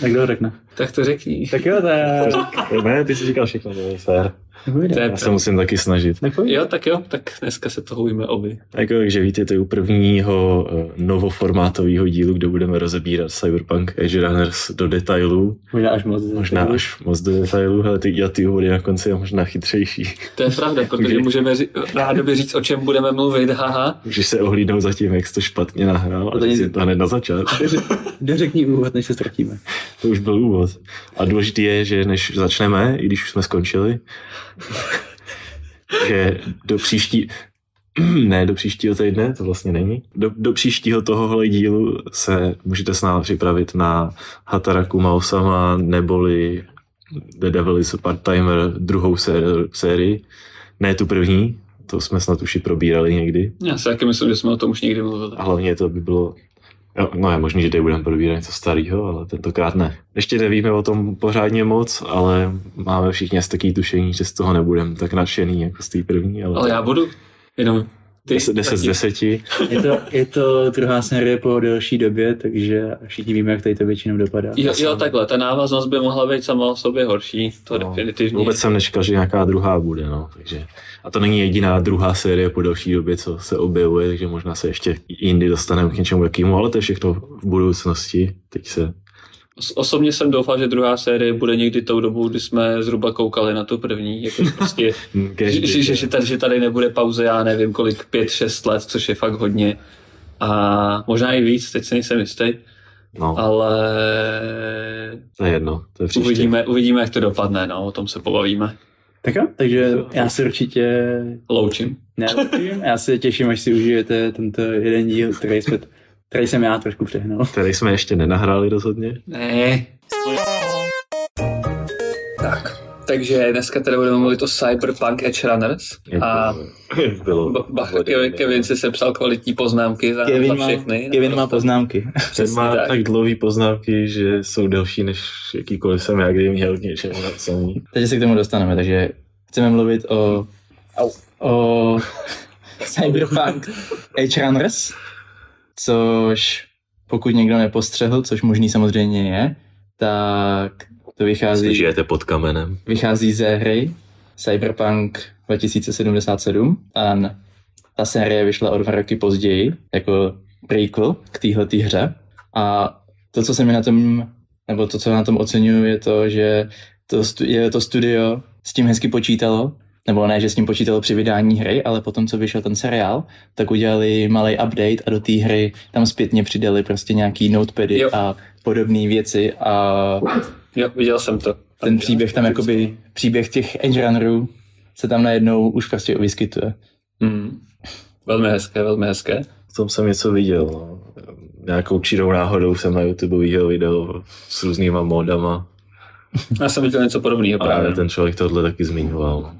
Tak kdo řekne? Tak to řekni. Tak jo, tak. Ne, ty jsi říkal všechno, to je fér. To je Já se musím taky snažit. Jo, tak jo, tak dneska se toho ujme oby. Jako, takže víte, to je u prvního uh, novoformátového dílu, kde budeme rozebírat Cyberpunk Edge Runners do detailů. Možná až moc. Možná až moc do detailů, ale ty, ty úvody na konci je možná chytřejší. To je pravda, protože můžeme ří, rádoby říct, o čem budeme mluvit, haha. Můžeš se ohlídnout za tím, jak jsi to špatně nahrál, a To není- říct to hned na začátku. Dořekni úvod, než se ztratíme. To už byl úvod. A důležité je, že než začneme, i když už jsme skončili, že do příští, ne, do příštího týdne, to vlastně není, do, do příštího tohohle dílu se můžete s námi připravit na Hataraku Mausama neboli The Devil is a Part-Timer druhou séri- sérii. Ne tu první, to jsme snad už i probírali někdy. Já si taky myslím, že jsme o tom už někdy mluvili. A hlavně to by bylo no je možný, že tady budeme probírat něco starého, ale tentokrát ne. Ještě nevíme o tom pořádně moc, ale máme všichni asi takový tušení, že z toho nebudeme tak nadšený jako z té první. Ale, Ale já budu. Jenom. 10, 10 z taky. 10. Je to, je to druhá série po delší době, takže všichni víme, jak tady to většinou dopadá. Jo, jo, takhle, ta návaznost by mohla být sama o sobě horší, to No, definitivně. Vůbec jsem nečekal, že nějaká druhá bude, no. Takže, a to není jediná druhá série po další době, co se objevuje, takže možná se ještě jindy dostaneme k něčemu takovému, ale to je všechno v budoucnosti. Teď se Osobně jsem doufal, že druhá série bude někdy tou dobu, kdy jsme zhruba koukali na tu první, jako prostě, že, že, že, že, tady, že tady nebude pauze, já nevím kolik, pět, šest let, což je fakt hodně. A možná i víc, teď si nejsem jistý, no, ale to je jedno, to je příště. uvidíme, uvidíme, jak to dopadne, no, o tom se pobavíme. Tak jo, takže já se určitě Loučím. neloučím. Já se těším, až si užijete tento jeden díl, který, jsme, který jsem já trošku přehnal. Který jsme ještě nenahráli rozhodně. Ne. Tak, takže dneska tady budeme mluvit o Cyberpunk Edge Runners. A bylo. ba- ba- Kevin, Kevin si sepsal kvalitní poznámky za, Kevin za má, všechny. Kevin má poznámky. Ten má tak. tak dlouhý poznámky, že jsou delší než jakýkoliv jsem já kdy měl k něčemu napsaný. Takže se k tomu dostaneme, takže chceme mluvit o, o Cyberpunk Edge Runners, což pokud někdo nepostřehl, což možný samozřejmě je, tak to vychází, Žijete pod kamenem. vychází ze hry Cyberpunk 2077 a ta série vyšla o dva roky později, jako prequel k téhle hře. A to, co se mi na tom, nebo to, co na tom oceňuju, je to, že to, je to studio s tím hezky počítalo, nebo ne, že s tím počítalo při vydání hry, ale potom, co vyšel ten seriál, tak udělali malý update a do té hry tam zpětně přidali prostě nějaký notepady Jo. a podobné věci a Jo, viděl jsem to. ten příběh tam jakoby, příběh těch Edge Runnerů se tam najednou už prostě vyskytuje. Hmm. Velmi hezké, velmi hezké. V tom jsem něco viděl. No. Nějakou čirou náhodou jsem na YouTube viděl video s různýma modama. Já jsem viděl něco podobného Právě právě. ten člověk tohle taky zmiňoval.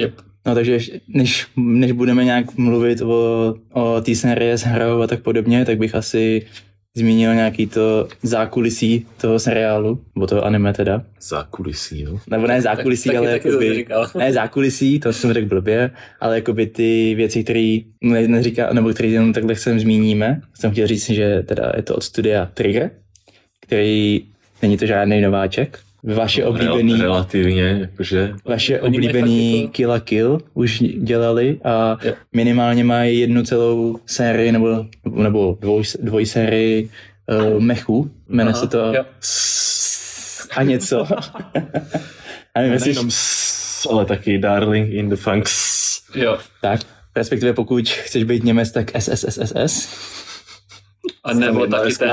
Yep. No takže než, než budeme nějak mluvit o, o té série s hrou a tak podobně, tak bych asi zmínil nějaký to zákulisí toho seriálu, nebo toho anime teda. Zákulisí, no. Nebo ne zákulisí, taky, ale taky jakoby, říkal. ne zákulisí, to jsem řekl blbě, ale jakoby ty věci, které ne, neříká, nebo které jenom takhle chcem zmíníme. Jsem chtěl říct, že teda je to od studia Trigger, který není to žádný nováček. Vaše oblíbený, Rel- relativně, jakože. vaše oblíbený jako- Kill a Kill už dělali a Jo. minimálně mají jednu celou sérii nebo, nebo dvoj, dvojsérii uh, mechů. Jmenuje se to Jo. a něco. a nevím, jestli, ale taky Darling in the Funks. Jo. tak, respektive pokud chceš být Němec, tak SSSSS. A nebo taky ten,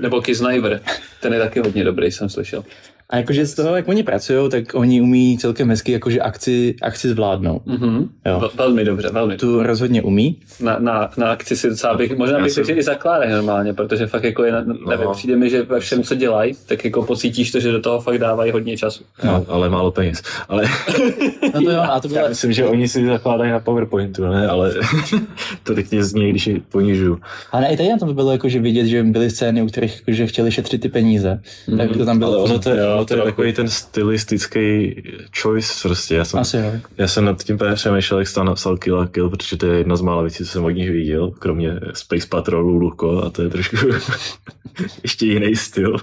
nebo Kisniver. Ten je taky hodně dobrý, jsem slyšel. A jakože z toho, jak oni pracují, tak oni umí celkem hezky jakože akci, akci zvládnout. Mhm. Jo. Vel- Velmi dobře, velmi dobře. Tu rozhodně umí. Na, na, na akci si docela bych, možná bych řekl, že i zakládají normálně, protože fakt jako je, na- nevím, No. přijde mi, že ve všem, co dělají, tak jako pocítíš to, že do toho fakt dávají hodně času. No, ale málo peněz. Ale No to jo, a to byla, já myslím, že oni si zakládají na PowerPointu, ne? Ale to teď mě zní, když je ponižu. A ne, i tady na tom bylo jakože vidět, že byly scény, u kterých jakože chtěli šetřit ty peníze. Mm, tak to tam bylo. Ale ono to, je, Jo, to je takový ten stylistický choice prostě. Já jsem, Asi jo. já jsem nad tím právě přemýšlel, jak tam napsal Kill a Kill, protože to je jedna z mála věcí, co jsem od nich viděl, kromě Space Patrolu Luko a to je trošku ještě jiný styl.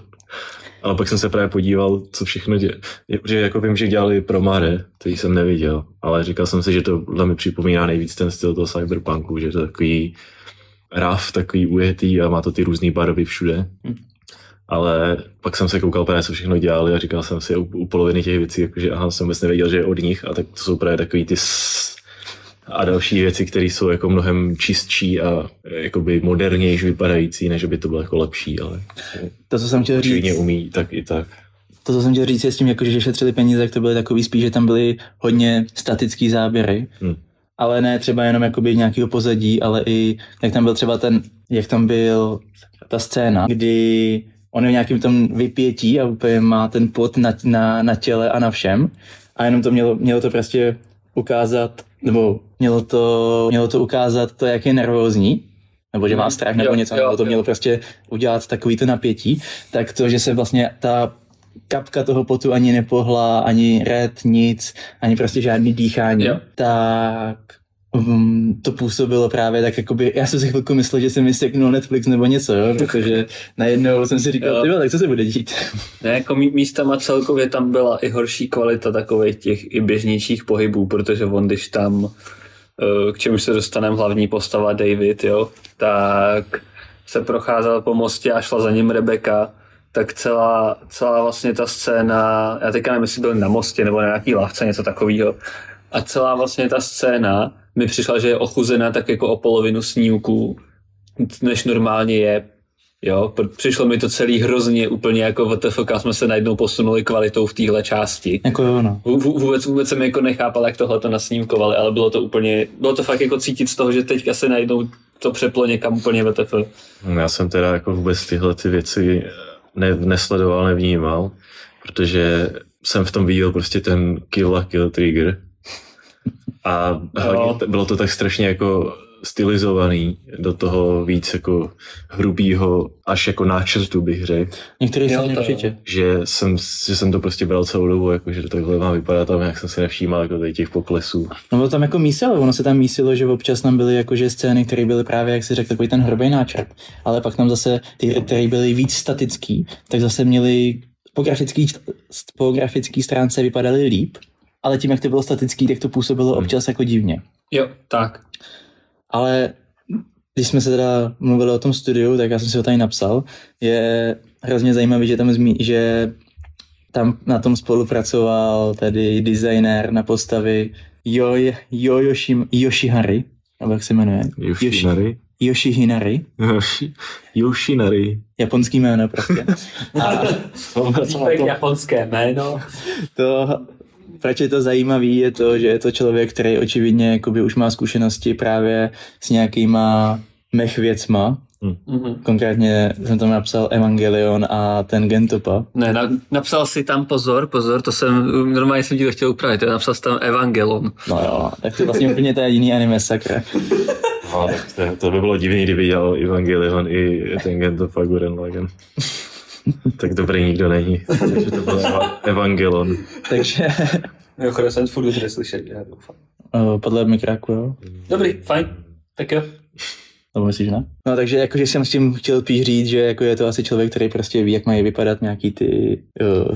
Ale pak jsem se právě podíval, co všechno dělá. Že jako vím, že dělali pro Mare, který jsem neviděl, ale říkal jsem si, že to mi připomíná nejvíc ten styl toho cyberpunku, že to je takový raf, takový ujetý a má to ty různé barvy všude. Ale pak jsem se koukal právě, co všechno dělali a říkal jsem si u, u poloviny těch věcí, jakože aha, jsem vůbec nevěděl, že je od nich a tak to jsou právě takový ty a další věci, které jsou jako mnohem čistší a jakoby modernější vypadající, než by to bylo jako lepší, ale to, co jsem chtěl říct, umí tak i tak. To, co jsem chtěl říct, je s tím, jako, že šetřili peníze, tak to byly takový spíš, že tam byly hodně statický záběry, hmm. ale ne třeba jenom jakoby nějakého pozadí, ale i jak tam byl třeba ten, jak tam byl ta scéna, kdy on je v nějakým tom vypětí a úplně má ten pot na, na, na těle a na všem a jenom to mělo, mělo to prostě ukázat nebo mělo to, mělo to ukázat to, jak je nervózní, nebo že má mhm. strach nebo jo, něco, jo, nebo to jo. mělo prostě udělat takový to napětí, tak to, že se vlastně ta kapka toho potu ani nepohla, ani red, nic, ani prostě žádný dýchání, jo. tak um, to působilo právě tak jakoby, já jsem si chvilku myslel, že jsem vyseknul Netflix nebo něco, jo, protože najednou jsem si říkal, ty tak co se bude dít? Ne, jako místama celkově tam byla i horší kvalita takových těch i běžnějších pohybů, protože on když tam, eh, k čemu se dostaneme hlavní postava David, jo, tak se procházel po mostě a šla za ním Rebeka, tak celá, celá vlastně ta scéna, já teďka nevím, jestli byl na mostě nebo na nějaký lávce, něco takového, a celá vlastně ta scéna mi přišla, že je ochuzená tak jako o polovinu snímků, než normálně je. Jo, přišlo mi to celý hrozně úplně jako v TFK jsme se najednou posunuli kvalitou v téhle části. Jako jo, no. Vůbec, vůbec jsem jako nechápal, jak tohle to nasnímkovali, ale bylo to úplně, bylo to fakt jako cítit z toho, že teďka se najednou to přeplo někam úplně v TF. Já jsem teda jako vůbec tyhle ty věci ne, nesledoval, nevnímal, protože jsem v tom viděl prostě ten kill a kill trigger, a hodně, bylo to tak strašně jako stylizovaný do toho víc jako hrubýho, až jako náčrtu bych řekl. Některý jo, určitě. Že jsem, že jsem to prostě bral celou dobu, jako, že to takhle má vypadat tam, jak jsem si nevšímal jako tady těch poklesů. No bylo tam jako mísilo, ono se tam mísilo, že občas tam byly jakože scény, které byly právě, jak si řekl, takový ten hrubý náčrt, ale pak tam zase ty, které byly víc statický, tak zase měli po grafický, po grafický stránce vypadaly líp, ale tím, jak to bylo statický, tak to působilo hmm. občas jako divně. Jo, tak. Ale když jsme se teda mluvili o tom studiu, tak já jsem si ho tady napsal. Je hrozně zajímavý, že tam, zmí, že tam na tom spolupracoval tedy designér na postavy Yoi, Yoyoshim, Yoshihari, nebo jak se jmenuje? Yoshinari. Yoshi, Yoshihinari. Yoshi, Yoshinari. Japonský jméno prostě. A, to, japonské jméno. To proč je to zajímavý, je to, že je to člověk, který očividně jakoby už má zkušenosti právě s nějakýma mech věcma, Mm-hmm. Konkrétně jsem tam napsal Evangelion a ten Gentopa. Ne, na, napsal si tam pozor, pozor, to jsem, normálně jsem ti to chtěl upravit, napsal jsi tam Evangelion. No jo, tak to vlastně úplně to jediný anime, sakra. No, tak to, to by bylo divný, kdyby dělal Evangelion i ten Gentopa Guren Lagan. tak dobrý nikdo není. Takže to byl Evangelon. Takže... Mimochodem jsem furt dobře slyšet, já doufám. podle mikráku, jo. Dobrý, fajn. Tak jo. No myslíš, ne? No takže jakože jsem s tím chtěl spíš říct, že jako je to asi člověk, který prostě ví, jak mají vypadat nějaký ty uh,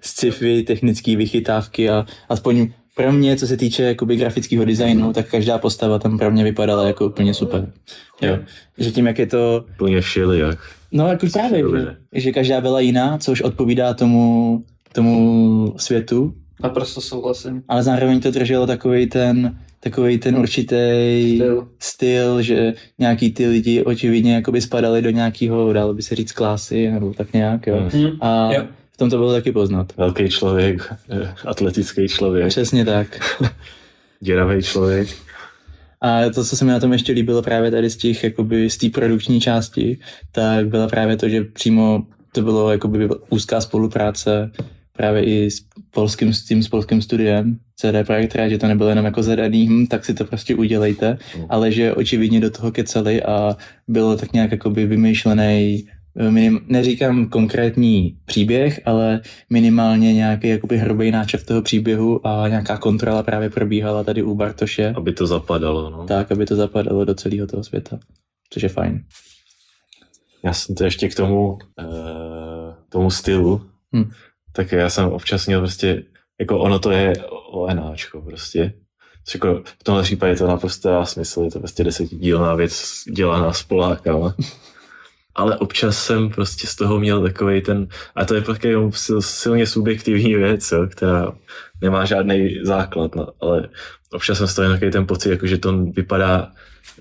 sci-fi, technické vychytávky a aspoň pro mě, co se týče jakoby grafického designu, tak každá postava tam pro mě vypadala jako úplně super. Jo. Že tím, jak je to... Úplně všelijak. No jako právě, že, že každá byla jiná, což odpovídá tomu, tomu světu. Naprosto souhlasím. Ale zároveň to drželo takový ten, takový ten určitý styl. styl, že nějaký ty lidi očividně jakoby spadali do nějakého, dalo by se říct, klásy, nebo tak nějak, jo. Mm. A jo. v tom to bylo taky poznat. Velký člověk, eh, atletický člověk. Přesně tak. Děravý člověk. A to, co se mi na tom ještě líbilo právě tady z těch, jakoby z té produkční části, tak byla právě to, že přímo to bylo jakoby úzká spolupráce právě i s polským, s tím s polským studiem CD Projekt že to nebylo jenom jako zadaný, hm, tak si to prostě udělejte, mm. ale že očividně do toho keceli a bylo tak nějak jakoby vymýšlený Eh, minim, neříkám konkrétní příběh, ale minimálně nějaký jakoby hrubý náčrt toho příběhu a nějaká kontrola právě probíhala tady u Bartoše. Aby to zapadalo, no. Tak, aby to zapadalo do celého toho světa, což je fajn. Já jsem to ještě k tomu, uh, tomu stylu, hmm. Tak já jsem občas měl prostě, jako ono to je ONAčko prostě. Jako v tomhle případě to naprosto smysl, je to prostě desetidílná věc dělaná s Polákama. Ale občas jsem prostě z toho měl takový ten, a to je prostě silně subjektivní věc, jo, která nemá žádný základ, no, ale občas jsem z toho takový ten pocit, jako, že to vypadá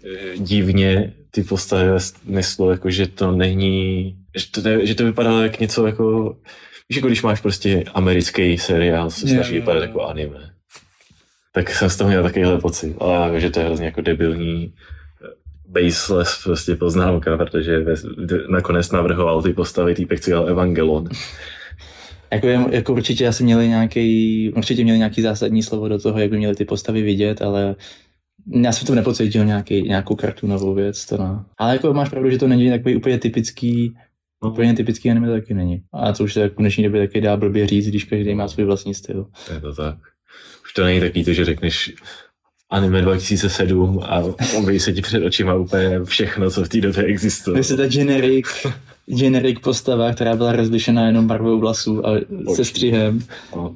e, divně, ty postavy ve smyslu, jako, že to není, že to, že to vypadá jak něco jako, víš, jako když máš prostě americký seriál, se snaží vypadat jako anime. Tak jsem z toho měl takovýhle pocit, ale jako, že to je hrozně jako debilní e, baseless prostě poznámka, protože nakonec navrhoval ty postavy týpek, co Evangelon. Jako, jako určitě asi měli nějaký, určitě měli nějaký zásadní slovo do toho, jak by měly ty postavy vidět, ale já jsem to nepocítil nějaký, nějakou kartunovou věc, to no. Ale jako máš pravdu, že to není takový úplně typický. Úplně typický anime taky není. A to už se v dnešní době taky dá blbě říct, když každý má svůj vlastní styl. Je to tak. Už to není takový to, že řekneš anime 2007 a objeví se ti před očima úplně všechno, co v té době existuje. Myslím, ta generic, generic postava, která byla rozlišená jenom barvou vlasů a Počkej. se střihem. No.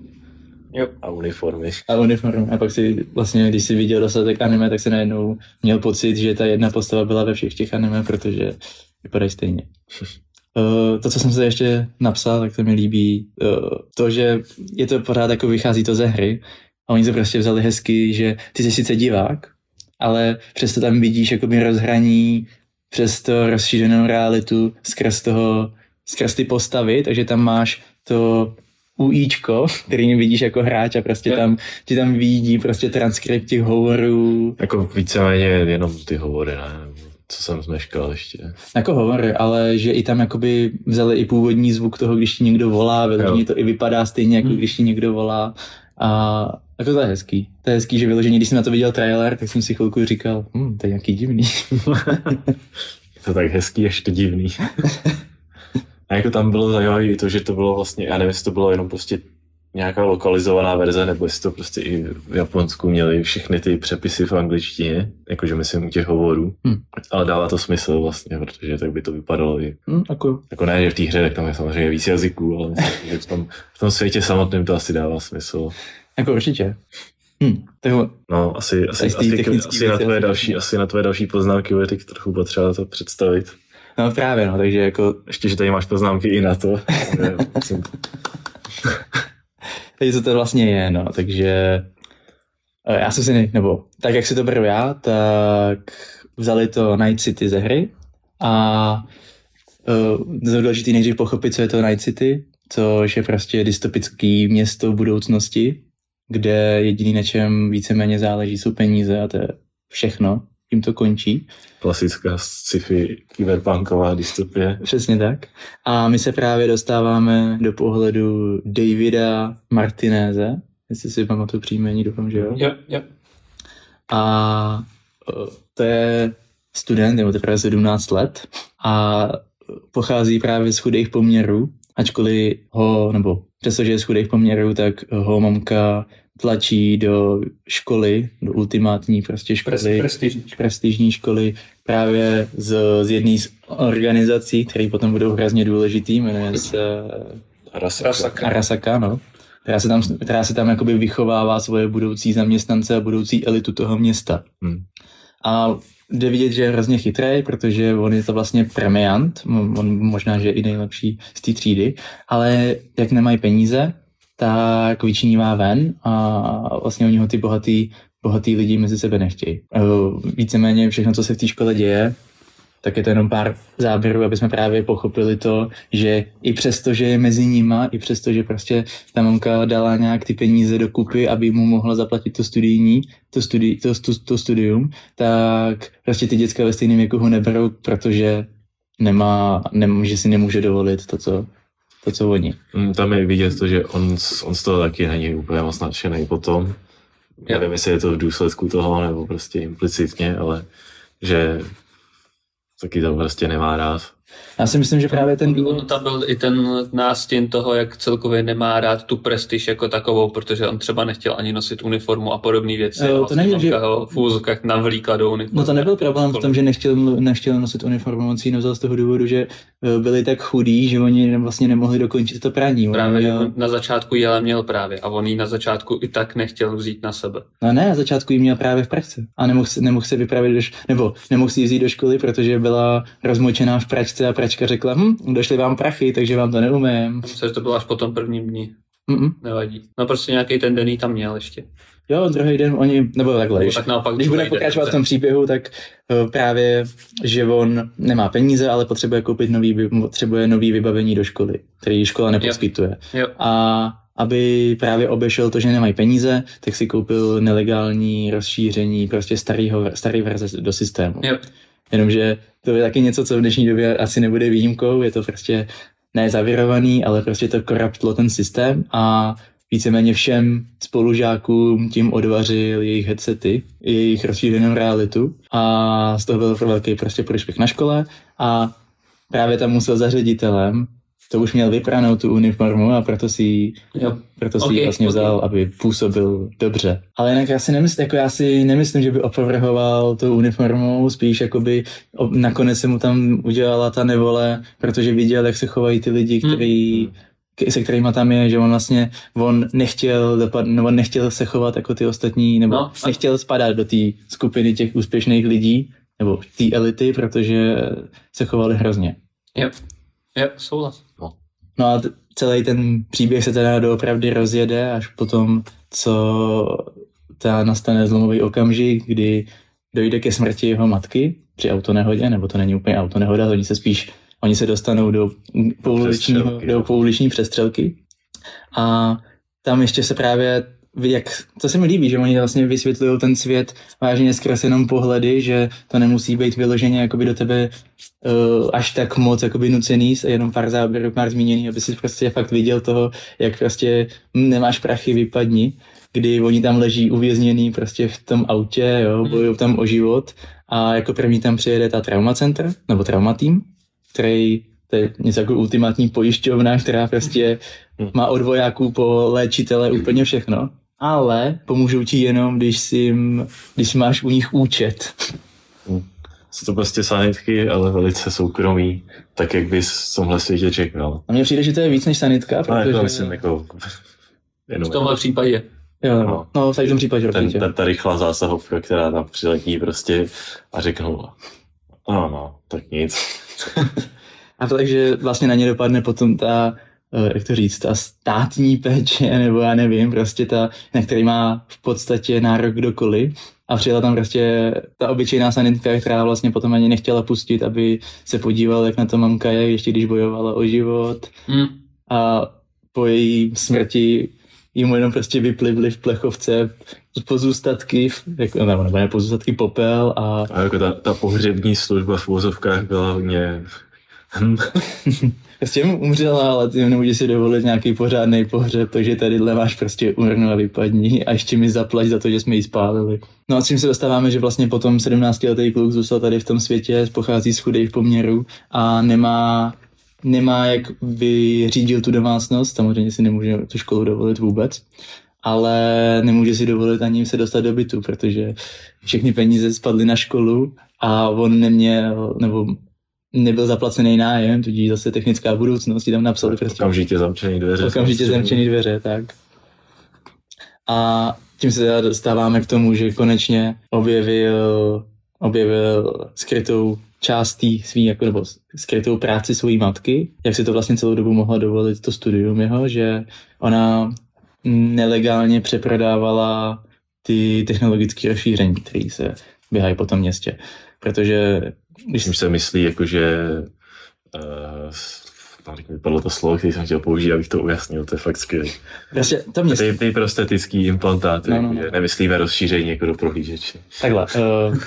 Jo. A uniformy. A uniformy. A pak si vlastně, když si viděl dostatek anime, tak se najednou měl pocit, že ta jedna postava byla ve všech těch anime, protože vypadají stejně. Uh, to, co jsem se ještě napsal, tak to mi líbí. Uh, to, že je to pořád jako vychází to ze hry a oni to prostě vzali hezky, že ty jsi sice divák, ale přesto tam vidíš jakoby rozhraní přes to rozšířenou realitu skrz toho, skrz ty postavy, takže tam máš to UIčko, který vidíš jako hráč a prostě tam, ti tam vidí prostě transkript těch hovorů. Jako víceméně jenom ty hovory, ne? Co jsem zmeškal ještě. Jako hovory, ale že i tam jakoby vzali i původní zvuk toho, když ti někdo volá, vyloženě to i vypadá stejně, jako hmm. když ti někdo volá. A jako to je hezký. To je hezký, že vyloženě, když jsem na to viděl trailer, tak jsem si chvilku říkal, hm, to je nějaký divný. je to tak hezký, ještě divný. A jako tam bylo zajímavé i to, že to bylo vlastně, já nevím, jestli to bylo jenom prostě nějaká lokalizovaná verze, nebo jestli to prostě i v Japonsku měli všechny ty přepisy v angličtině, jakože myslím u těch hovorů, hmm. ale dává to smysl vlastně, protože tak by to vypadalo i. Hmm, jako. jako ne, že v té hře, tak tam je samozřejmě víc jazyků, ale myslím, že v tom, v tom světě samotném to asi dává smysl. Jako určitě. Hmm, no, asi, asi, asi, asi, na tvoje další, asi na tvoje další poznámky bude teď trochu potřeba to představit. No právě, no, takže jako... Ještě, že tady máš poznámky i na to. takže to vlastně je, no, takže eh, já jsem si, nebo tak jak si to beru já, tak vzali to Night City ze hry a uh, důležité nejdřív pochopit, co je to Night City, což je prostě dystopický město v budoucnosti, kde jediný na čem víceméně záleží jsou peníze a to je všechno tím to končí. Klasická sci-fi kyberpunková dystopie. Přesně tak. A my se právě dostáváme do pohledu Davida Martineze, jestli si pamatuju příjmení, doufám, že jo? Jo, jo. A to je student, nebo teprve 17 let a pochází právě z chudých poměrů, ačkoliv ho, nebo přestože je z chudých poměrů, tak ho mamka tlačí do školy, do ultimátní prostě školy, prestižní, prestižní školy, právě z, z jedné z organizací, které potom budou hrozně důležitý, jmenuje se Arasaka. Arasaka, no. Která se tam, která se tam jakoby vychovává svoje budoucí zaměstnance a budoucí elitu toho města. Hmm. A jde vidět, že je hrozně chytrý, protože on je to vlastně premiant, on možná, že je i nejlepší z té třídy, ale jak nemají peníze, tak vyčinívá ven a vlastně oni ho ty bohatý, bohatý lidi mezi sebe nechtějí. Víceméně všechno, co se v té škole děje, tak je to jenom pár záběrů, aby jsme právě pochopili to, že i přesto, že je mezi nima, i přesto, že prostě ta mamka dala nějak ty peníze do kupy, aby mu mohla zaplatit to studijní, to, studi, to, to, to studium, tak prostě ty děcka ve stejném věku ho neberou, protože nemá, nem, že si nemůže dovolit to, co, to, co oni. Mm, tam je vidět to, že on, on z toho taky není úplně moc nadšený potom. Já nevím, jestli je to v důsledku toho, nebo prostě implicitně, ale že taky to prostě nemá rád. Já si myslím, že právě ten důvod... Tam byl i ten nástěn toho, jak celkově nemá rád tu prestiž jako takovou, protože on třeba nechtěl ani nosit uniformu a podobné věci. Jo, to není, že... ho v úzokách navlíkla do uniformy. No to nebyl problém v tom, že nechtěl, nechtěl nosit uniformu, on si ji z toho důvodu, že e, byli tak chudí, že oni vlastně nemohli dokončit to praní. Právě měl... na začátku jela měl právě a on ji na začátku i tak nechtěl vzít na sebe. No ne, na začátku ji měl právě v pračce a nemohl, nemohl se vypravit, do, nebo nemohl si ji vzít do školy, protože byla rozmočená v pračce a pračka řekla, hm, došly vám prachy, takže vám to neumím. Myslím, že to bylo až po tom prvním dni. Mm-mm. Nevadí. No prostě nějaký ten den tam měl ještě. Jo, druhý den oni, nebo takhle, nebo tak naopak když bude pokračovat v tom příběhu, tak uh, právě, že on nemá peníze, ale potřebuje koupit nový, potřebuje nový vybavení do školy, který škola neposkytuje. Jo. Jo. A aby právě obešel to, že nemají peníze, tak si koupil nelegální rozšíření prostě starýho, starý verze do systému. Jo. Jenomže to je taky něco, co v dnešní době asi nebude výjimkou, je to prostě nezavirovaný, ale prostě to koraptlo ten systém a víceméně všem spolužákům tím odvařil jejich headsety, jejich rozšířenou realitu. A z toho byl velký prostě prospěch na škole a právě tam musel za ředitelem to už měl vypranou tu uniformu a proto si, jo. proto si okay, vlastně vzal, okay. aby působil dobře. Ale jinak já si nemyslím, jako já si nemyslím, že by opovrhoval tou uniformou, spíš jakoby nakonec se mu tam udělala ta nevole, protože viděl, jak se chovají ty lidi, hmm. který, hmm. se kterými tam je, že on vlastně, on nechtěl, dopad, nebo nechtěl se chovat jako ty ostatní, nebo no, nechtěl spadat do té skupiny těch úspěšných lidí, nebo té elity, protože se chovali hrozně. Jo, jo, souhlas. No a celý ten příběh se teda doopravdy rozjede až potom, co ta nastane zlomový okamžik, kdy dojde ke smrti jeho matky při autonehodě, nebo to není úplně autonehoda, oni se spíš, oni se dostanou do, pouličního, do pouliční přestřelky. A tam ještě se právě jak, to se mi líbí, že oni vlastně vysvětlují ten svět vážně skrz jenom pohledy, že to nemusí být vyloženě jakoby do tebe uh, až tak moc jakoby nucený, jenom pár záběrů, pár zmíněný, aby si prostě fakt viděl toho, jak prostě nemáš prachy, vypadni, kdy oni tam leží uvězněný prostě v tom autě, jo, hmm. bojují tam o život a jako první tam přijede ta trauma center, nebo trauma team, který to je něco jako ultimátní pojišťovna, která prostě hmm. má od vojáků po léčitele úplně všechno ale pomůžou ti jenom, když, si, když máš u nich účet. Jsou to prostě sanitky, ale velice soukromí, tak jak bys v tomhle světě čekal. A mně přijde, že to je víc než sanitka, protože... Ale to myslím jako... v tomhle případě. Jo, no, no v tom případě ten, ten, ta rychlá zásahovka, která tam přiletí prostě a řeknou, no, no, tak nic. a takže vlastně na ně dopadne potom ta jak to říct, ta státní péče, nebo já nevím, prostě ta, na který má v podstatě nárok kdokoliv. A přijela tam prostě ta obyčejná sanitka, která vlastně potom ani nechtěla pustit, aby se podíval, jak na to mamka je, ještě když bojovala o život. Mm. A po její smrti jim jenom prostě vyplivly v plechovce pozůstatky, jako, nebo, nebo ne pozůstatky popel a... A jako ta, ta pohřební služba v vozovkách byla hodně... Prostě mu umřela, ale ty nemůžeš si dovolit nějaký pořádný pohřeb, takže tady máš prostě urnu a vypadní a ještě mi zaplať za to, že jsme ji spálili. No a s tím se dostáváme, že vlastně potom 17-letý kluk zůstal tady v tom světě, pochází z chudých poměrů a nemá nemá, jak by řídil tu domácnost, samozřejmě si nemůže tu školu dovolit vůbec, ale nemůže si dovolit ani se dostat do bytu, protože všechny peníze spadly na školu a on neměl, nebo nebyl zaplacený nájem, tudíž zase technická budoucnost, tam napsali prostě. Okamžitě zamčený dveře. Okamžitě zamčený dveře, tak. A tím se teda dostáváme k tomu, že konečně objevil, objevil skrytou částí svý, jako, nebo skrytou práci své matky, jak si to vlastně celou dobu mohla dovolit to studium jeho, že ona nelegálně přeprodávala ty technologické rozšíření, které se běhají po tom městě. Protože když se myslí, jako že uh, vypadlo to slovo, který jsem chtěl použít, abych to ujasnil, to je fakt skvělé. Prostě to mě... Ty, ty prostetický implantáty, no, no, no. nemyslíme rozšíření jako do prohlížeče. Takhle, uh,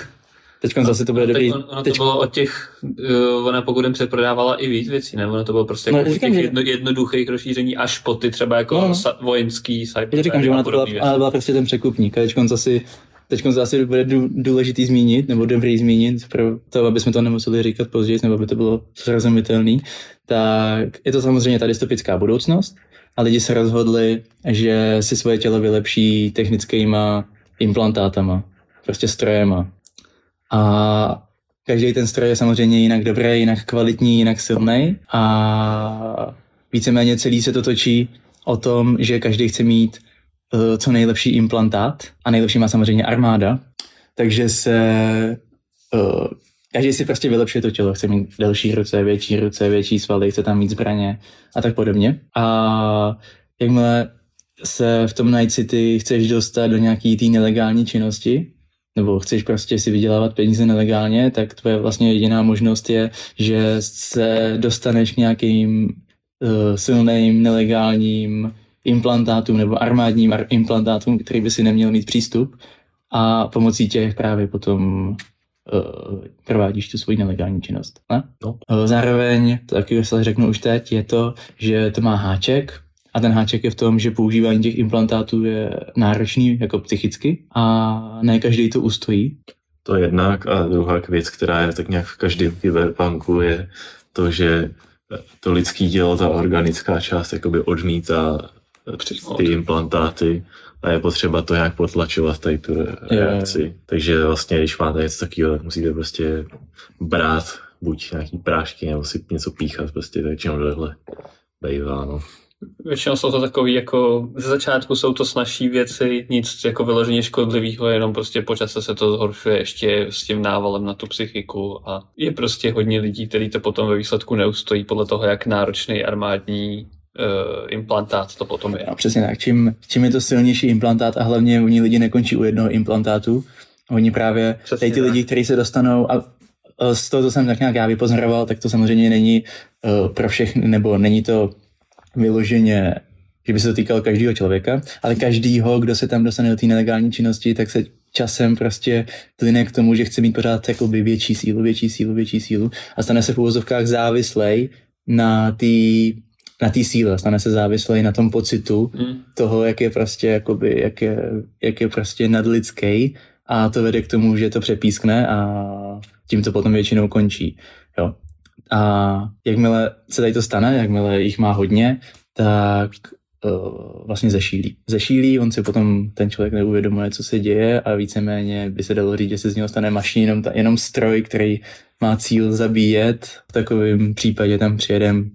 Teď zase to bude no, dobrý. On, ono teď... to bylo od těch, uh, ona pokud jim přeprodávala i víc věcí, ne? Ono to bylo prostě no, jako říkám, těch jedno, jednoduchých rozšíření až po ty třeba jako no, no. Sa, vojenský cyber. Já říkám, že ona to byla, ale byla prostě ten překupník. A teď asi teď to asi bude důležitý zmínit, nebo dobrý zmínit, pro to, aby jsme to nemuseli říkat později, nebo aby to bylo srozumitelné, tak je to samozřejmě ta dystopická budoucnost a lidi se rozhodli, že si svoje tělo vylepší technickýma implantátama, prostě strojema. A každý ten stroj je samozřejmě jinak dobrý, jinak kvalitní, jinak silný a víceméně celý se to točí o tom, že každý chce mít co nejlepší implantát a nejlepší má samozřejmě armáda, takže se uh, každý si prostě vylepšuje to tělo, chce mít delší ruce, větší ruce, větší svaly, chce tam mít zbraně a tak podobně. A jakmile se v tom Night City chceš dostat do nějaký té nelegální činnosti, nebo chceš prostě si vydělávat peníze nelegálně, tak tvoje vlastně jediná možnost je, že se dostaneš k nějakým uh, silným nelegálním implantátům nebo armádním implantátům, který by si neměl mít přístup a pomocí těch právě potom uh, provádíš tu svoji nelegální činnost. Ne? No. Uh, zároveň, to taky se řeknu už teď, je to, že to má háček, a ten háček je v tom, že používání těch implantátů je náročný jako psychicky a ne každý to ustojí. To je jednak a druhá věc, která je tak nějak v každém kyberpunku, je to, že to lidský tělo, ta organická část jakoby odmítá ty implantáty a je potřeba to nějak potlačovat tady tu reakci. Je. Takže vlastně, když máte něco takového, tak musíte prostě brát buď nějaký prášky nebo si něco píchat, prostě většinou tohle bývá, no. Většinou jsou to takový jako, ze začátku jsou to snažší věci, nic jako vyloženě škodlivého, jenom prostě počase se to zhoršuje ještě s tím návalem na tu psychiku a je prostě hodně lidí, kteří to potom ve výsledku neustojí podle toho, jak náročný armádní implantát to potom je. No, přesně tak. Čím, čím je to silnější implantát a hlavně oni lidi nekončí u jednoho implantátu, oni právě, přesně tady ty tak. lidi, kteří se dostanou a z toho, co jsem tak nějak já vypozoroval, tak to samozřejmě není uh, pro všechny, nebo není to vyloženě, že by se to týkalo každého člověka, ale každýho, kdo se tam dostane do té nelegální činnosti, tak se časem prostě plyne k tomu, že chce mít pořád jakoby větší sílu, větší sílu, větší sílu a stane se v úvozovkách závislej na té na té síle, stane se závislej na tom pocitu mm. toho, jak je prostě, jakoby, jak je, jak je prostě nadlidský a to vede k tomu, že to přepískne a tím to potom většinou končí. Jo. A jakmile se tady to stane, jakmile jich má hodně, tak uh, vlastně zešílí. Zešílí, on si potom ten člověk neuvědomuje, co se děje a víceméně by se dalo říct, že se z něho stane mašina, jenom, ta, jenom stroj, který má cíl zabíjet. V takovém případě tam přijedem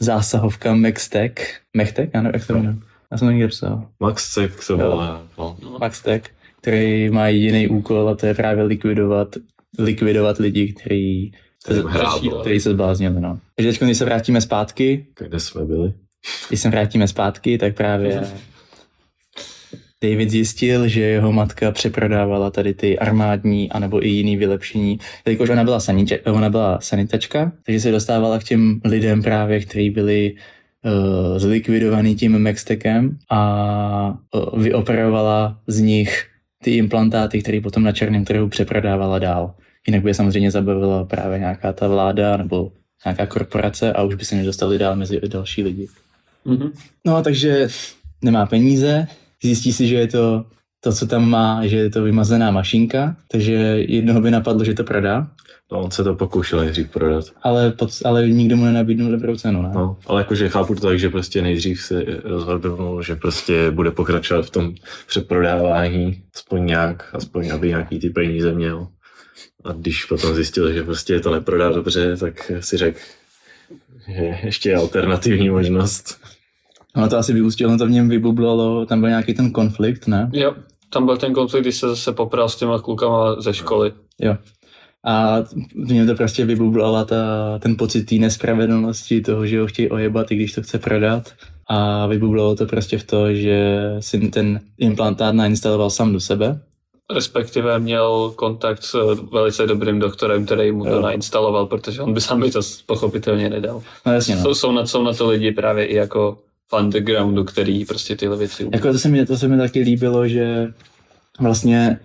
zásahovka Maxtech. Mechtek? Já nevím, jak to jmenuje. Já jsem to někde psal. Maxtech to volá. No. Maxtech, který má jediný úkol a to je právě likvidovat, likvidovat lidi, kteří který se zbláznil, no. Takže teď, když se vrátíme zpátky... Kde jsme byli? Když se vrátíme zpátky, tak právě David zjistil, že jeho matka přeprodávala tady ty armádní anebo i jiný vylepšení, jelikož ona byla, sanitě, ona byla sanitačka, takže se dostávala k těm lidem právě, kteří byli uh, zlikvidovaný tím Maxtekem a uh, vyoperovala z nich ty implantáty, které potom na černém trhu přeprodávala dál. Jinak by je samozřejmě zabavila právě nějaká ta vláda nebo nějaká korporace a už by se nedostali dál mezi další lidi. Mm-hmm. No takže nemá peníze, zjistí si, že je to to, co tam má, že je to vymazená mašinka, takže jednoho by napadlo, že to prodá. No, on se to pokoušel nejdřív prodat. Ale, pod, ale nikdo mu nenabídnul dobrou cenu, ne? No, ale jakože chápu to tak, že prostě nejdřív se rozhodl, že prostě bude pokračovat v tom přeprodávání, aspoň nějak, aspoň aby nějaký ty peníze měl. A když potom zjistil, že prostě to neprodá dobře, tak si řekl, že ještě je alternativní možnost. Ono to asi vyústilo, to v něm vybublalo, tam byl nějaký ten konflikt, ne? Jo, tam byl ten konflikt, když se zase popral s těma klukama ze školy. Jo. A v něm to prostě vybublala ta, ten pocit té nespravedlnosti, toho, že ho chtějí ojebat, i když to chce prodat. A vybublalo to prostě v to, že si ten implantát nainstaloval sám do sebe respektive měl kontakt s velice dobrým doktorem, který mu to jo. nainstaloval, protože on by sám by to pochopitelně nedal. No jasně, no. Jsou, jsou, na, jsou na to lidi právě i jako undergroundu, který prostě tyhle věci umí. Jako to se mi, to se mi taky líbilo, že vlastně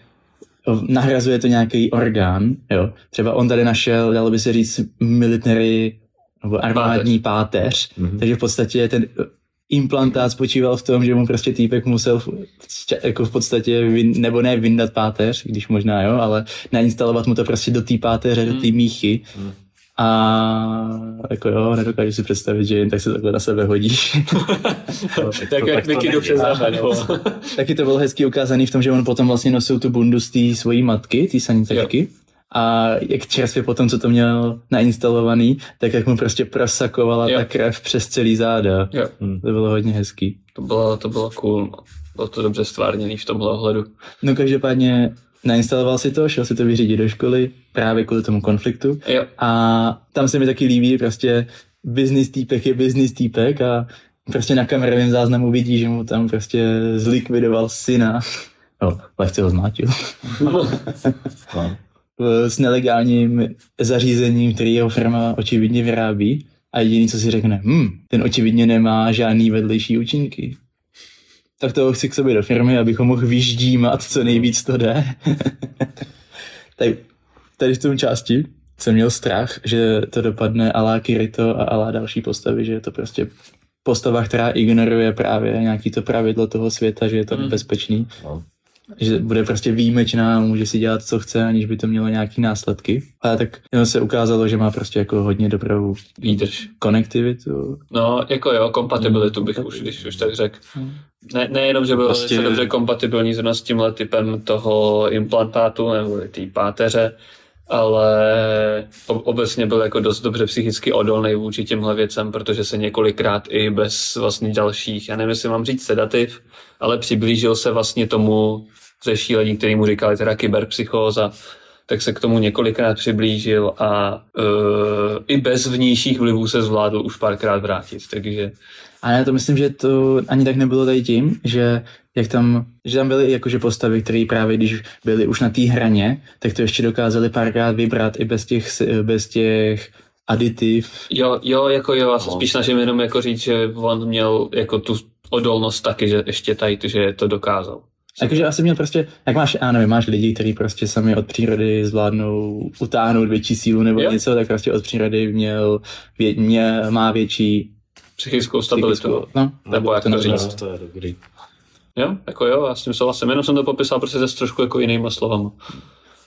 nahrazuje to nějaký orgán, jo. Třeba on tady našel, dalo by se říct, military nebo armádní páteř, páteř mm-hmm. takže v podstatě ten implantát spočíval v tom, že mu prostě týpek musel v, jako v podstatě, vyn, nebo ne vyndat páteř, když možná jo, ale nainstalovat mu to prostě do té páteře, do té hmm. míchy. Hmm. A jako jo, nedokážu si představit, že jen tak se takhle na sebe hodíš. no, tak, tak jak Mickey do Taky to bylo hezky ukázaný v tom, že on potom vlastně nosil tu bundu z té svojí matky, té sanitačky. Jo a jak čerstvě potom, co to měl nainstalovaný, tak jak mu prostě prosakovala jo. ta krev přes celý záda. Jo. Hmm, to bylo hodně hezký. To bylo, to bylo cool. Bylo to dobře stvárněný v tomhle ohledu. No každopádně nainstaloval si to, šel si to vyřídit do školy právě kvůli tomu konfliktu. Jo. A tam se mi taky líbí prostě business týpek je business týpek a prostě na kamerovém záznamu vidí, že mu tam prostě zlikvidoval syna. No, lehce ho zmátil. no. s nelegálním zařízením, který jeho firma očividně vyrábí a jediný, co si řekne, hm, ten očividně nemá žádný vedlejší účinky. Tak toho chci k sobě do firmy, abych ho mohl vyždímat, co nejvíc to jde. tady, tady v tom části jsem měl strach, že to dopadne alá Kirito a alá další postavy, že je to prostě postava, která ignoruje právě nějaký to pravidlo toho světa, že je to mm. nebezpečný. No že bude prostě výjimečná, může si dělat, co chce, aniž by to mělo nějaký následky. Ale tak jenom se ukázalo, že má prostě jako hodně dobrou výdrž. Konektivitu. No, jako jo, kompatibilitu bych už, když už tak řekl. Hmm. Ne, nejenom, že byl prostě... dobře kompatibilní zrovna s tímhle typem toho implantátu nebo té páteře, ale obecně byl jako dost dobře psychicky odolný vůči těmhle věcem, protože se několikrát i bez vlastně dalších, já nevím, jestli mám říct sedativ, ale přiblížil se vlastně tomu zešílení, který mu říkali teda kyberpsychóza, tak se k tomu několikrát přiblížil a uh, i bez vnějších vlivů se zvládl už párkrát vrátit, takže... A já to myslím, že to ani tak nebylo tady tím, že jak tam, že tam byly jakože postavy, které právě když byly už na té hraně, tak to ještě dokázali párkrát vybrat i bez těch, bez těch aditiv. Jo, jo, jako jo, já se no. spíš snažím jenom jako říct, že on měl jako tu odolnost taky, že ještě tady, že to dokázal. Takže asi měl prostě, jak máš, já nevím, máš lidi, kteří prostě sami od přírody zvládnou utáhnout větší sílu nebo jo. něco, tak prostě od přírody měl, vě, mě, má větší psychickou stabilitu. Psychickou, no, nebo jak to říct. To je dobrý. Jo, jako jo, já s tím souhlasím, jenom jsem to popsal prostě ze trošku jako jinýma slovama.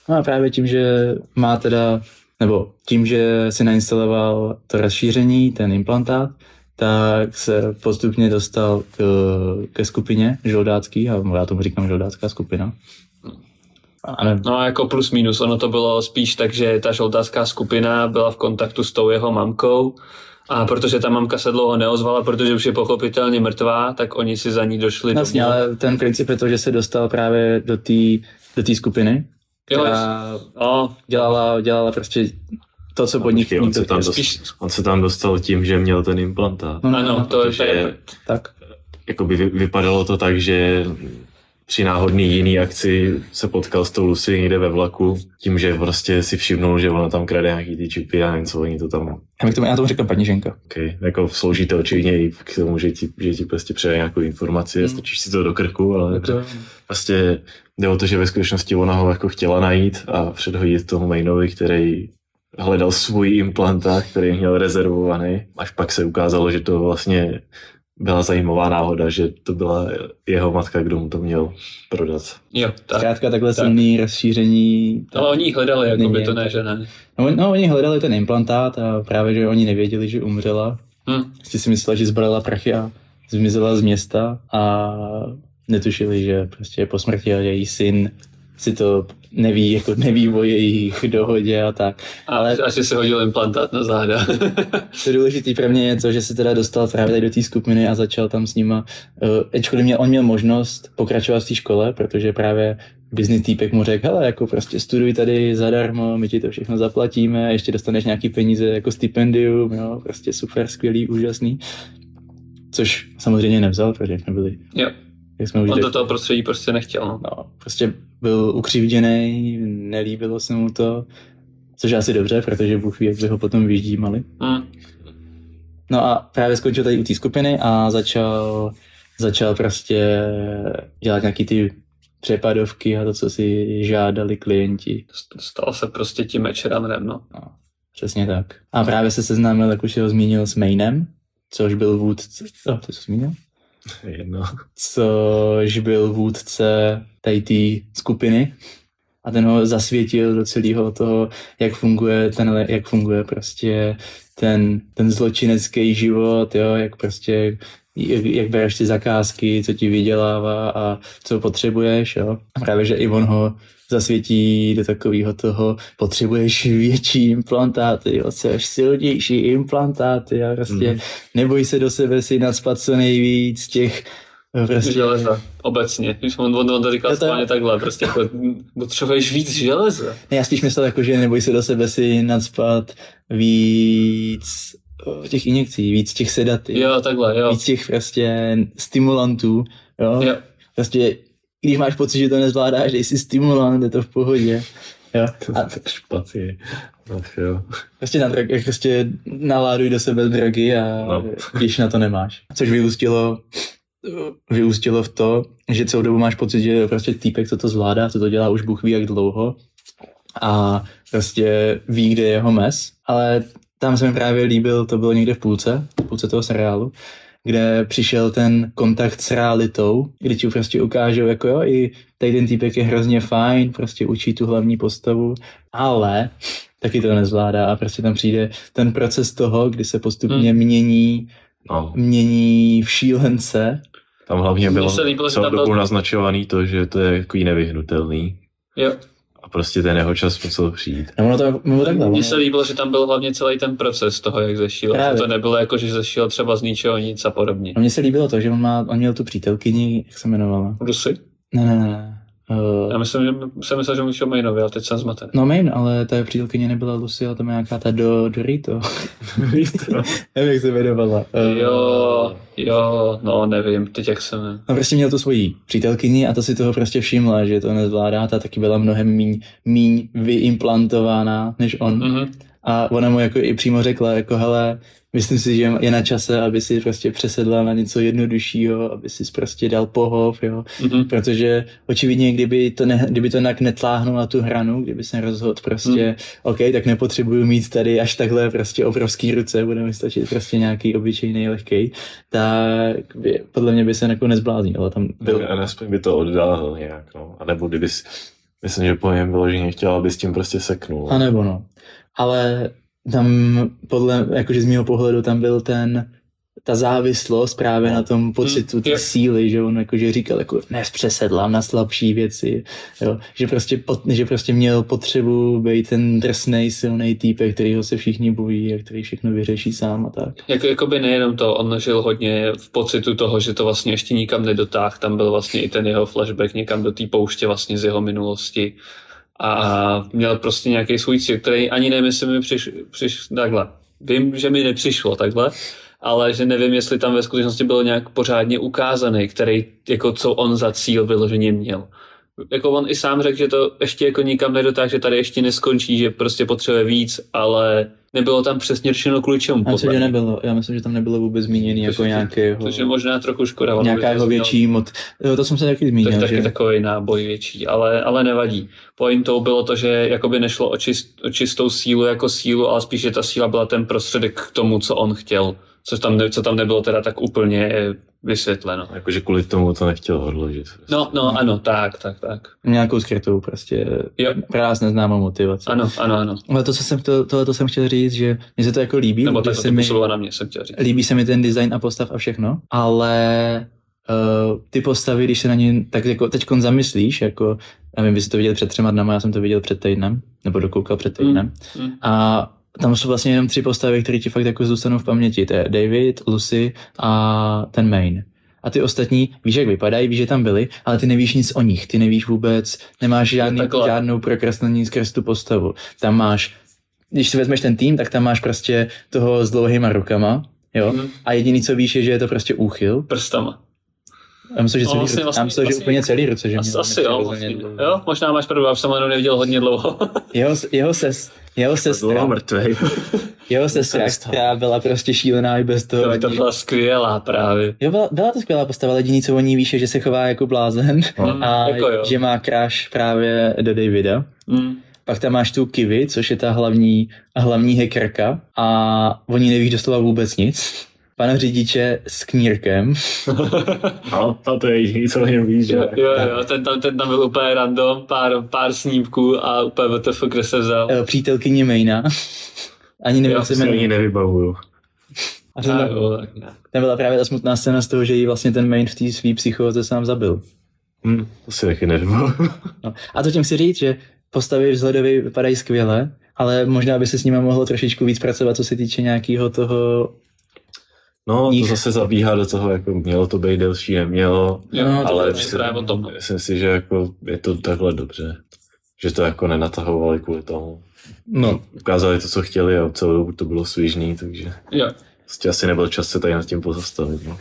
No a právě tím, že má teda, nebo tím, že si nainstaloval to rozšíření, ten implantát, tak se postupně dostal k, ke skupině žoldácký, a já tomu říkám žoldácká skupina. Ale... No jako plus minus, ono to bylo spíš tak, že ta žoldácká skupina byla v kontaktu s tou jeho mamkou a protože ta mamka se dlouho neozvala, protože už je pochopitelně mrtvá, tak oni si za ní došli. Vlastně, domů. ale ten princip je to, že se dostal právě do té do tý skupiny, která jo, no. dělala, dělala prostě to, co po nich on, se tam spíš... on se tam dostal tím, že měl ten implantát. No, ano, no, to je tak. Jakoby vypadalo to tak, že při náhodný jiný akci se potkal s tou Lucy někde ve vlaku, tím, že prostě si všimnul, že ona tam krade nějaký ty čipy a něco, oni to tam... Já, tomu, já tomu říkám paní ženka. Okay. Jako slouží to určitě i k tomu, že ti, že ti prostě přeje nějakou informaci hmm. a stačíš si to do krku, ale to... prostě jde o to, že ve skutečnosti ona ho jako chtěla najít a předhodit tomu mainovi, který hledal svůj implantát, který měl rezervovaný, až pak se ukázalo, že to vlastně byla zajímavá náhoda, že to byla jeho matka, kdo mu to měl prodat. Jo, tak. Zkrátka takhle tak. silný rozšíření. No, oni hledali, jako by to ne, že ne. No, no, oni hledali ten implantát a právě, že oni nevěděli, že umřela. Hmm. Prostě si myslela, že zbrala prachy a zmizela z města a netušili, že prostě po smrti její syn si to neví, jako neví o jejich dohodě a tak. Ale asi se hodil implantát na záda. to důležité pro mě je to, že se teda dostal právě tady do té skupiny a začal tam s nima, uh, ačkoliv mě, on měl možnost pokračovat v té škole, protože právě business týpek mu řekl, hele, jako prostě studuj tady zadarmo, my ti to všechno zaplatíme, ještě dostaneš nějaký peníze jako stipendium, jo, prostě super, skvělý, úžasný. Což samozřejmě nevzal, protože jsme byli jo. Jak jsme On do toho prostředí prostě nechtěl. No. no prostě byl ukřivděný, nelíbilo se mu to, což je asi dobře, protože Bůh ví, jak by ho potom vyždímali. Hmm. No a právě skončil tady u té skupiny a začal, začal prostě dělat nějaký ty přepadovky a to, co si žádali klienti. Stal se prostě tím mečeranem, no. no. Přesně tak. A právě se seznámil, jak už ho zmínil, s Mainem, což byl vůdce, oh, to jsi zmínil? Jedno. Což byl vůdce tady té skupiny a ten ho zasvětil do celého toho, jak funguje ten, jak funguje prostě ten, ten zločinecký život, jo, jak prostě jak, jak bereš ty zakázky, co ti vydělává a co potřebuješ, jo. Právě, že i on ho zasvětí do takového toho, potřebuješ větší implantáty, jo, chceš silnější implantáty a prostě mm. neboj se do sebe si nadspat co nejvíc těch Prostě... Železa, obecně. Když on, on, on to říkal to... takhle, prostě jako, potřebuješ víc železa. Ne, já spíš myslel, jako, že neboj se do sebe si nadspat víc těch injekcí, víc těch sedativ. Jo, takhle, jo. Víc těch prostě stimulantů, jo. jo. Prostě, když máš pocit, že to nezvládáš, dej si stimulant, je to v pohodě. Jo. A... Špatně. Ach jo. Prostě, na, prostě naláduj do sebe drogy a no. když na to nemáš. Což vyústilo vyústilo v to, že celou dobu máš pocit, že prostě týpek, co to zvládá, co to dělá už Bůh ví jak dlouho a prostě ví, kde je jeho mes, ale tam se mi právě líbil, to bylo někde v půlce, v půlce toho seriálu, kde přišel ten kontakt s realitou, kdy ti prostě ukážou, jako jo, i tady ten týpek je hrozně fajn, prostě učí tu hlavní postavu, ale taky to nezvládá a prostě tam přijde ten proces toho, kdy se postupně hmm. mění, no. mění v šílence. Tam hlavně bylo celou dobu byl... naznačovaný to, že to je jako nevyhnutelný. Jo a prostě ten jeho čas musel přijít. No, ono to, no, takhle, Mně se líbilo, že tam byl hlavně celý ten proces toho, jak zešil. Právě. To nebylo jako, že zešil třeba z ničeho nic a podobně. A mně se líbilo to, že on, má, on měl tu přítelkyni, jak se jmenovala? Rusy? Ne, ne, ne. Uh, Já myslím, že jsem myslel, že mluvíš o Mainovi, ale teď jsem zmaten. No Main, ale ta přítelkyně nebyla Lucy, ale to má nějaká ta do, Dorito. nevím, jak se jmenovala. Uh, jo, jo, no nevím, teď jak jsem... No prostě měl tu svoji přítelkyni a to si toho prostě všimla, že to nezvládá, ta taky byla mnohem míň, míň vyimplantovaná než on. Mm-hmm. A ona mu jako i přímo řekla, jako hele, myslím si, že je na čase, aby si prostě přesedla na něco jednoduššího, aby si prostě dal pohov, jo. Mm-hmm. Protože očividně, kdyby to, ne, kdyby to nějak netláhnul na tu hranu, kdyby se rozhodl prostě, mm. OK, tak nepotřebuju mít tady až takhle prostě obrovský ruce, bude mi stačit prostě nějaký obyčejný lehký, tak by, podle mě by se jako nezbláznil. Ale tam byl... A aspoň by to oddál nějak, no. A nebo kdyby Myslím, že po něm vyloženě chtěl, aby s tím prostě seknul. A nebo no. Ale tam podle, jakože z mého pohledu tam byl ten, ta závislost právě na tom pocitu té síly, že on jakože říkal jako přesedlám na slabší věci, jo? Že, prostě pot, že prostě měl potřebu být ten drsný, silný týpek, kterýho se všichni bojí a který všechno vyřeší sám a tak. Jako, jakoby nejenom to, on žil hodně v pocitu toho, že to vlastně ještě nikam nedotáh, tam byl vlastně i ten jeho flashback někam do té pouště vlastně z jeho minulosti a měl prostě nějaký svůj cíl, který ani nevím, jestli mi přišlo, přiš, takhle. Vím, že mi nepřišlo takhle, ale že nevím, jestli tam ve skutečnosti bylo nějak pořádně ukázaný, který, jako co on za cíl vyloženě měl jako on i sám řekl, že to ještě jako nikam nedotáh, že tady ještě neskončí, že prostě potřebuje víc, ale nebylo tam přesně řečeno kvůli čemu. Já myslím, že nebylo. Já myslím, že tam nebylo vůbec zmíněný jako nějaký To je možná trochu škoda. Nějaká jeho větší mod. To jsem se taky zmínil. To je taky že... takový náboj větší, ale, ale nevadí. Pointou bylo to, že jakoby nešlo o, čist, o čistou sílu jako sílu, ale spíš, že ta síla byla ten prostředek k tomu, co on chtěl. Co tam, ne, co tam nebylo teda tak úplně vysvětleno. Jakože kvůli tomu to nechtěl odložit. No, no, ano, tak, tak, tak. Nějakou skrytou prostě jo. práz neznámou motivaci. Ano, ano, ano. Ale to, co jsem, to, tohle to jsem chtěl říct, že mě se to jako líbí. Nebo tak se mi, na mě jsem chtěl říct. Líbí se mi ten design a postav a všechno, ale uh, ty postavy, když se na ně tak jako teď zamyslíš, jako, já vím, vy jste to viděli před třema dnama, já jsem to viděl před týdnem, nebo dokoukal před týdnem. Mm, mm. A tam jsou vlastně jenom tři postavy, které ti fakt jako zůstanou v paměti. To je David, Lucy a ten Main. A ty ostatní, víš, jak vypadají, víš, že tam byli, ale ty nevíš nic o nich, ty nevíš vůbec, nemáš žádný, žádnou prokrasnení skrz tu postavu. Tam máš, když si vezmeš ten tým, tak tam máš prostě toho s dlouhýma rukama, jo, mm. a jediný, co víš, je, že je to prostě úchyl. Prstama. Já myslím, že, celý, no, vlastně, vlastně, já myslím, vlastně, že úplně celý ruce. Že asi, asi jo, vlastně, jo, možná máš pravdu, já jsem ho neviděl hodně dlouho. jeho, jeho, ses, jeho sestra, jeho sestra, která byla prostě šílená i bez toho. To, to byla skvělá právě. Jo, byla, byla to skvělá postava, jediný, co o ní víš, je, že se chová jako blázen mm, a jako že má kráš právě do Davida. Mm. Pak tam máš tu Kivy, což je ta hlavní, hlavní hackerka a o ní nevíš doslova vůbec nic. Pana řidiče s knírkem. no, a to je jediný, co něm víš, že? Jo, jo, jo, ten tam, ten tam byl úplně random, pár, pár snímků a úplně WTF, kde se vzal. Přítelkyně Maina. Ani nevím, jak se jmenuje. Ani nevybavuju. A ten, a jo, tak ne. ten byla právě ta smutná scéna z toho, že jí vlastně ten main v té svý psychoze sám zabil. Hmm, to si taky nevybavuju. no. A to tím chci říct, že postavy vzhledově vypadají skvěle, ale možná by se s nimi mohlo trošičku víc pracovat, co se týče nějakého toho No, to zase zabíhá do toho, jako mělo to být delší, nemělo, no, ale to myslím, o tom. myslím si, že jako je to takhle dobře, že to jako nenatahovali kvůli tomu. No. Ukázali to, co chtěli a celou dobu to bylo svížný, takže jo. Vlastně asi nebyl čas se tady nad tím pozastavit. No.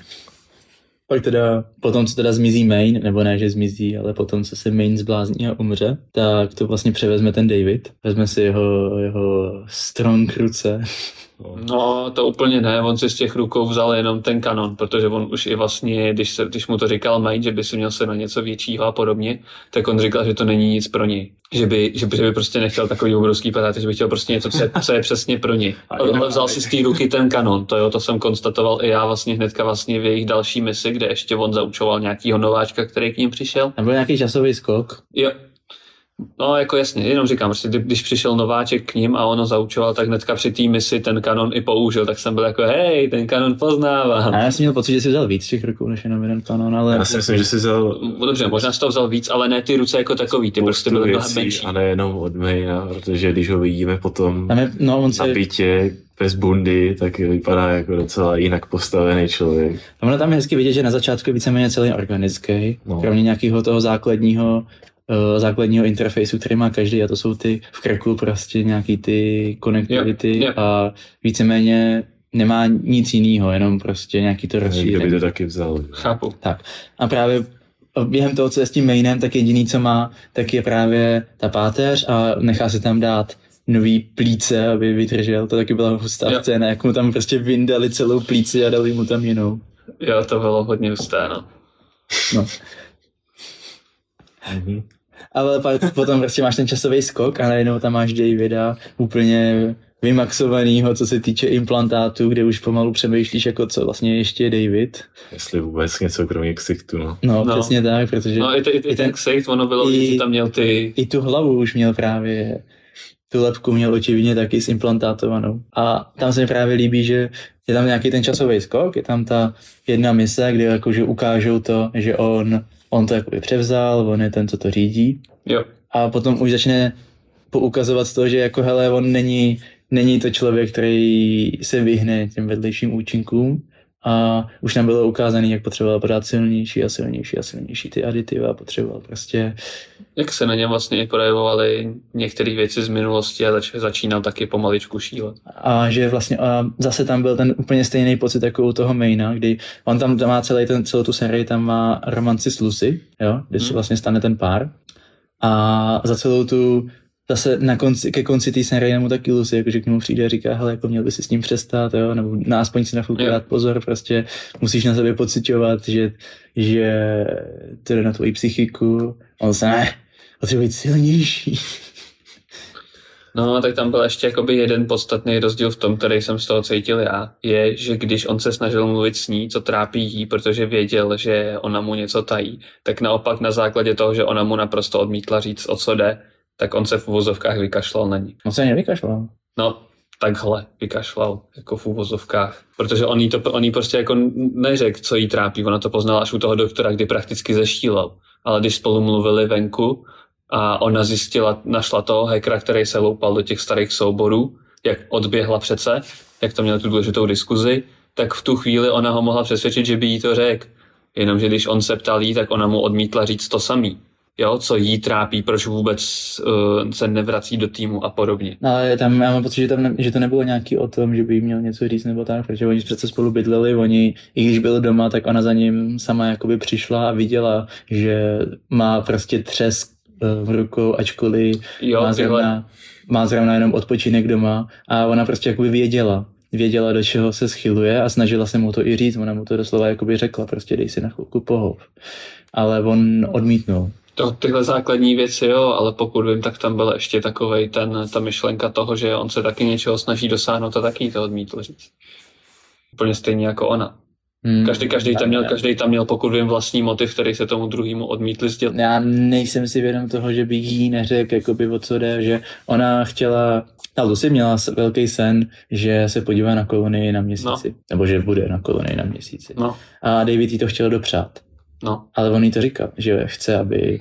Pak teda, potom co teda zmizí main, nebo ne, že zmizí, ale potom co se main zblázní a umře, tak to vlastně převezme ten David. Vezme si jeho, jeho strong ruce No, to úplně ne, on si z těch rukou vzal jenom ten kanon, protože on už i vlastně, když, se, když mu to říkal Mike, že by si měl se na něco většího a podobně, tak on říkal, že to není nic pro něj. Že by, že by, že by prostě nechtěl takový obrovský patát, že by chtěl prostě něco, co je, co je přesně pro něj. Ale vzal si z té ruky ten kanon, to jo, to jsem konstatoval i já vlastně hnedka vlastně v jejich další misi, kde ještě on zaučoval nějakýho nováčka, který k ním přišel. Tam byl nějaký časový skok. Jo, No, jako jasně, jenom říkám, prostě když přišel nováček k ním a ono zaučoval, tak hnedka při té misi ten kanon i použil, tak jsem byl jako, hej, ten kanon poznává. A já jsem měl pocit, že si vzal víc těch rukou, než jenom jeden kanon, ale... Já si myslím, že si vzal... No, dobře, možná si to vzal víc, ale ne ty ruce jako takový, ty prostě byly mnohem menší. A ne jenom od Mayna, protože když ho vidíme potom je, no, on se... na bytě, bez bundy, tak vypadá jako docela jinak postavený člověk. Ono tam je hezky vidět, že na začátku je víceméně celý organický, no. kromě nějakého toho základního uh, základního interfejsu, který má každý a to jsou ty v krku prostě nějaký ty konektivity yep, yep. a víceméně nemá nic jiného, jenom prostě nějaký to rozšíření. Kdo by to taky vzal. Chápu. Tak. A právě během toho, co je s tím mainem, tak jediný, co má, tak je právě ta páteř a nechá se tam dát nový plíce, aby vydržel. To taky byla hustá scéna, jak mu tam prostě vyndali celou plíci a dali mu tam jinou. Jo, to bylo hodně husté, no. no. Ale pak, potom prostě máš ten časový skok a najednou tam máš Davida úplně vymaxovanýho, co se týče implantátu, kde už pomalu přemýšlíš, jako co vlastně ještě je David. Jestli vůbec něco kromě ksichtu, no. No, no. přesně tak, protože... No i, i, i ten ksicht, ono bylo, i, že tam měl ty... I tu hlavu už měl právě, tu lepku měl očividně taky s implantátovanou. A tam se mi právě líbí, že je tam nějaký ten časový skok, je tam ta jedna mise, kde jakože ukážou to, že on on to jakoby převzal, on je ten, co to řídí. Jo. A potom už začne poukazovat z toho, že jako hele, on není, není to člověk, který se vyhne těm vedlejším účinkům, a už nám bylo ukázané, jak potřeboval podat silnější a silnější a silnější ty aditiva, potřeboval prostě... Jak se na něm vlastně projevovaly některé věci z minulosti a zač- začínal taky pomaličku šílet. A že vlastně a zase tam byl ten úplně stejný pocit jako u toho Maina, kdy on tam má celý ten, celou tu sérii, tam má romanci s Lucy, jo, kde hmm. se vlastně stane ten pár. A za celou tu zase na konci, ke konci té série mu taky Lucy, jakože k němu přijde a říká, hele, jako měl by si s ním přestat, jo, nebo na aspoň si na chvilku dát pozor, prostě musíš na sebe pocitovat, že, že to jde na tvoji psychiku. On se ne, potřebuje být silnější. No, tak tam byl ještě jakoby jeden podstatný rozdíl v tom, který jsem z toho cítil já, je, že když on se snažil mluvit s ní, co trápí jí, protože věděl, že ona mu něco tají, tak naopak na základě toho, že ona mu naprosto odmítla říct, o co jde, tak on se v uvozovkách vykašlal na ní. On se nevykašlal. No, takhle vykašlal, jako v uvozovkách. Protože on jí, to, on jí prostě jako neřekl, co jí trápí. Ona to poznala až u toho doktora, kdy prakticky zeštílel. Ale když spolu mluvili venku a ona zjistila, našla toho hackera, který se loupal do těch starých souborů, jak odběhla přece, jak to měl tu důležitou diskuzi, tak v tu chvíli ona ho mohla přesvědčit, že by jí to řekl. Jenomže když on se ptal jí, tak ona mu odmítla říct to samý jo, co jí trápí, proč vůbec uh, se nevrací do týmu a podobně. No, ale tam, já mám pocit, že, tam ne, že to nebylo nějaký o tom, že by jí měl něco říct nebo tak, protože oni přece spolu bydleli, oni, i když byl doma, tak ona za ním sama jakoby přišla a viděla, že má prostě třesk v rukou, ačkoliv jo, má, zrovna, má zrovna jenom odpočinek doma a ona prostě jakoby věděla, věděla, do čeho se schyluje a snažila se mu to i říct. Ona mu to doslova jakoby řekla, prostě dej si na chvilku pohov. Ale on odmítnul. To, tyhle základní věci, jo, ale pokud vím, tak tam byl ještě takovej ten, ta myšlenka toho, že on se taky něčeho snaží dosáhnout a taky to odmítl říct. úplně stejně jako ona. Hmm, každý, každý, tam měl, každý tam měl, pokud vím, vlastní motiv, který se tomu druhému odmítli sdělit. Já nejsem si vědom toho, že bych jí neřekl, jakoby o co jde, že ona chtěla, ale Lucy měla velký sen, že se podívá na kolonii na měsíci, no. nebo že bude na kolonii na měsíci. No. A David jí to chtěl dopřát. No. Ale on jí to říkal, že chce, aby,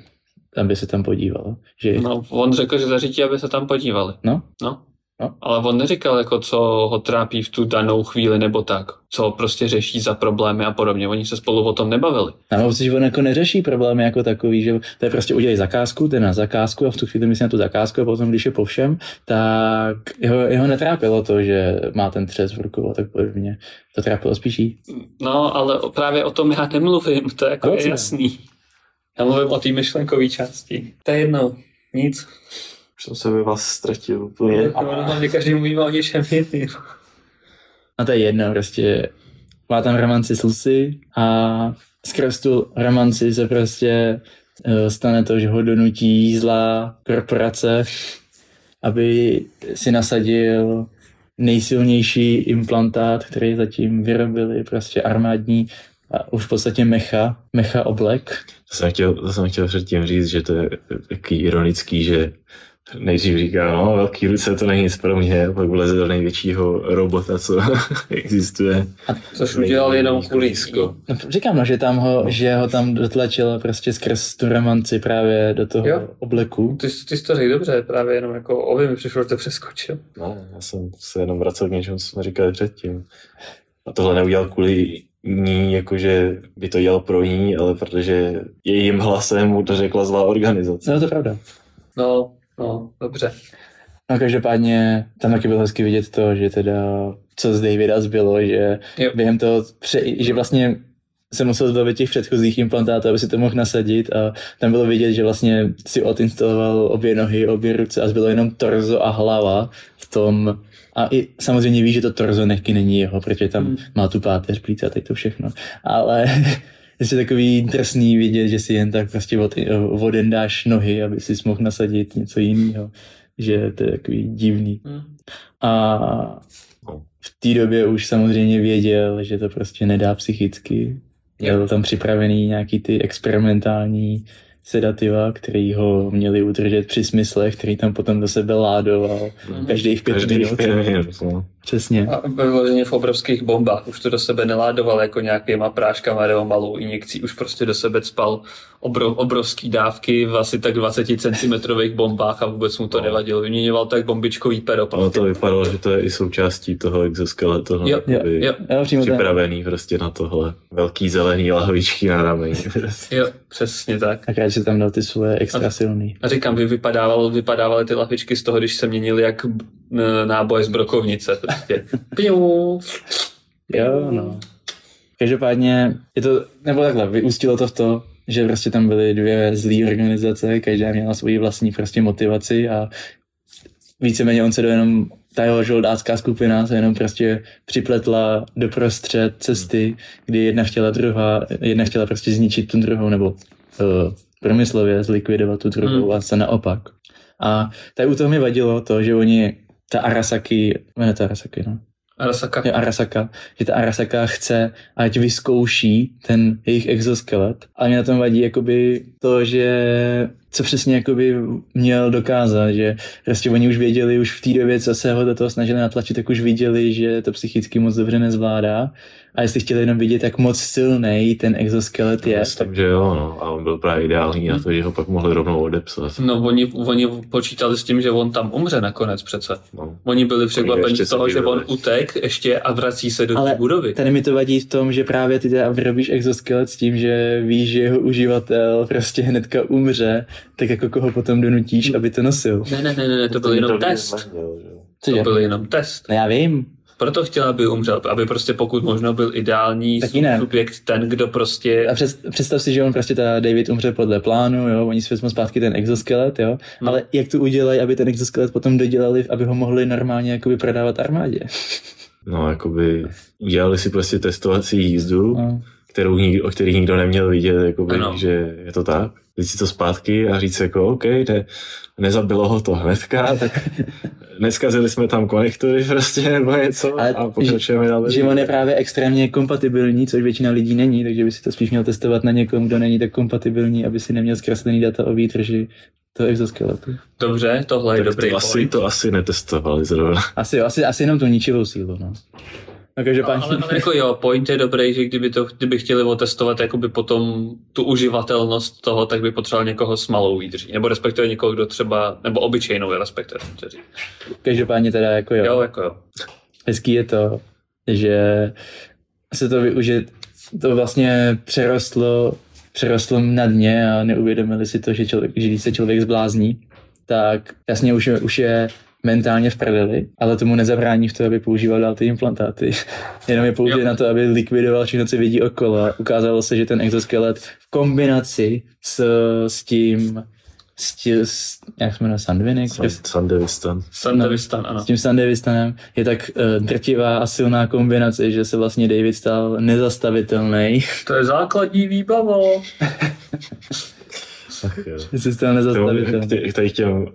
aby se tam podíval. Že... No, on řekl, že zařítí, aby se tam podívali. No. No. No. Ale on neříkal, jako, co ho trápí v tu danou chvíli nebo tak, co prostě řeší za problémy a podobně. Oni se spolu o tom nebavili. Já mám že on jako neřeší problémy jako takový, že to je prostě udělej zakázku, ten na zakázku a v tu chvíli myslí na tu zakázku a potom, když je po všem, tak jeho, jeho netrápilo to, že má ten třes v rukou a tak podobně. To trápilo spíš jí. No, ale právě o tom já nemluvím, to je jako je jasný. Já mluvím o té myšlenkové části. To je jedno, nic. Už jsem se ve vás ztratil úplně. No, hlavně každý mluví o něčem jiným. A to je jedno, prostě má tam romanci s Lucy a skrz tu romanci se prostě uh, stane to, že ho donutí zlá korporace, aby si nasadil nejsilnější implantát, který zatím vyrobili, prostě armádní a už v podstatě mecha, mecha oblek. To jsem chtěl, to jsem chtěl předtím říct, že to je takový ironický, že nejdřív říká, no, velký ruce to není nic pro mě, pak vleze do největšíího robota, co existuje. A což udělal jenom kvůli no, Říkám, no, že, tam ho, že ho tam dotlačil prostě skrz tu romanci právě do toho jo. obleku. Ty, ty jsi to řekl dobře, právě jenom jako ovi mi přišlo, že to přeskočil. No, já jsem se jenom vracel k něčemu, co jsme říkali předtím. A tohle neudělal kvůli ní, jakože by to dělal pro ní, ale protože jejím hlasem mu to řekla zlá organizace. No, to je pravda. No, No, dobře. No každopádně tam taky bylo hezky vidět to, že teda co z Davida zbylo, že jo. během toho, pře- že vlastně se musel zbavit těch předchozích implantátů, aby si to mohl nasadit a tam bylo vidět, že vlastně si odinstaloval obě nohy, obě ruce a zbylo jenom torzo a hlava v tom a i samozřejmě ví, že to torzo nechky není jeho, protože tam hmm. má tu páteř, plíce a teď to všechno. Ale je takový drsný vidět, že si jen tak prostě od, voden dáš nohy, aby si mohl nasadit něco jiného. Že to je takový divný. Hmm. A v té době už samozřejmě věděl, že to prostě nedá psychicky. Měl tam připravený nějaký ty experimentální sedativa, který ho měli udržet při smyslech, který tam potom do sebe ládoval mm. každých pět Každý minut. Pět minut no. Přesně. A vyloženě v obrovských bombách. Už to do sebe neládoval jako nějakýma práškama nebo malou injekcí. Už prostě do sebe spal obro, obrovský dávky v asi tak 20 cm bombách a vůbec mu to no. nevadilo. Vyměňoval tak bombičkový pero. Prostě. No to vypadalo, že to je i součástí toho exoskeletu. Jo, jo, jo. připravený prostě na tohle. Velký zelený lahvičky na rameni. jo, přesně tak. A si tam dal ty svoje extra silný. A říkám, vy vypadával, vypadávaly ty lahvičky z toho, když se měnili jak náboj z brokovnice. Prostě. jo, no. Každopádně je to, nebo takhle, vyústilo to v to, že prostě tam byly dvě zlé organizace, každá měla svoji vlastní prostě motivaci a víceméně on se do jenom ta jeho žoldácká skupina se jenom prostě připletla do prostřed cesty, kdy jedna chtěla druhá, jedna chtěla prostě zničit tu druhou, nebo uh, promyslově zlikvidovat tu druhou hmm. a se naopak. A tady u toho mi vadilo to, že oni, ta Arasaki, ne to Arasaki, no, Arasaka. Je Arasaka, že ta Arasaka chce, ať vyzkouší ten jejich exoskelet. A mě na tom vadí jakoby to, že co přesně jakoby měl dokázat, že prostě oni už věděli, už v té době, co se ho do toho snažili natlačit, tak už viděli, že to psychicky moc dobře nezvládá a jestli chtěli jenom vidět, jak moc silný ten exoskelet je. Myslím, tak... že jo, no. a on byl právě ideální na to, že ho pak mohli rovnou odepsat. No, oni, oni počítali s tím, že on tam umře nakonec přece. No. Oni byli překvapeni z toho, že on utek ještě a vrací se do té budovy. Tady mi to vadí v tom, že právě ty teda vyrobíš exoskelet s tím, že víš, že jeho uživatel prostě hnedka umře, tak jako koho potom donutíš, aby to nosil. Ne, ne, ne, ne, to byl jenom test. To byl jenom test. No já vím, proto chtěla, aby umřel, aby prostě pokud možno byl ideální subjekt, ten, kdo prostě... A před, představ si, že on prostě ta David umře podle plánu, jo, oni si vezmou zpátky ten exoskelet, jo, hmm. ale jak to udělají, aby ten exoskelet potom dodělali, aby ho mohli normálně jakoby prodávat armádě? No, jakoby udělali si prostě testovací jízdu, no kterou nikdo, o který nikdo neměl vidět, jakoby, že je to tak. Teď si to zpátky a říct jako, OK, ne, nezabilo ho to hnedka, tak neskazili jsme tam konektory prostě nebo něco Ale a pokračujeme dál. Že on je právě extrémně kompatibilní, což většina lidí není, takže by si to spíš měl testovat na někom, kdo není tak kompatibilní, aby si neměl zkreslený data o výtrži toho exoskeletu. Dobře, tohle je tak dobrý to asi, to asi netestovali zrovna. Asi, asi, asi jenom tu ničivou sílu, no. No, každopádně... ale, ale, jako jo, point je dobrý, že kdyby, to, kdyby chtěli otestovat jakoby potom tu uživatelnost toho, tak by potřeboval někoho s malou výdrží. Nebo respektive někoho, kdo třeba, nebo obyčejnou respektive. Každopádně teda jako jo. Jo, jako jo. Hezký je to, že se to využít, to vlastně přerostlo, přerostlo na dně a neuvědomili si to, že, člověk, že když se člověk zblázní, tak jasně už, už je mentálně v prdeli, ale tomu nezabrání v to, aby používal dál ty implantáty. Jenom je použije na to, aby likvidoval všechno, co vidí okolo. Ukázalo se, že ten exoskelet v kombinaci s, s tím s, tím, s, jak jsme na Sandvinek? Sandevistan. Sandevistan, ano. S tím Sandevistanem je tak uh, drtivá a silná kombinace, že se vlastně David stal nezastavitelný. To je základní výbavo. Že se stal nezastavitelný. Tady těm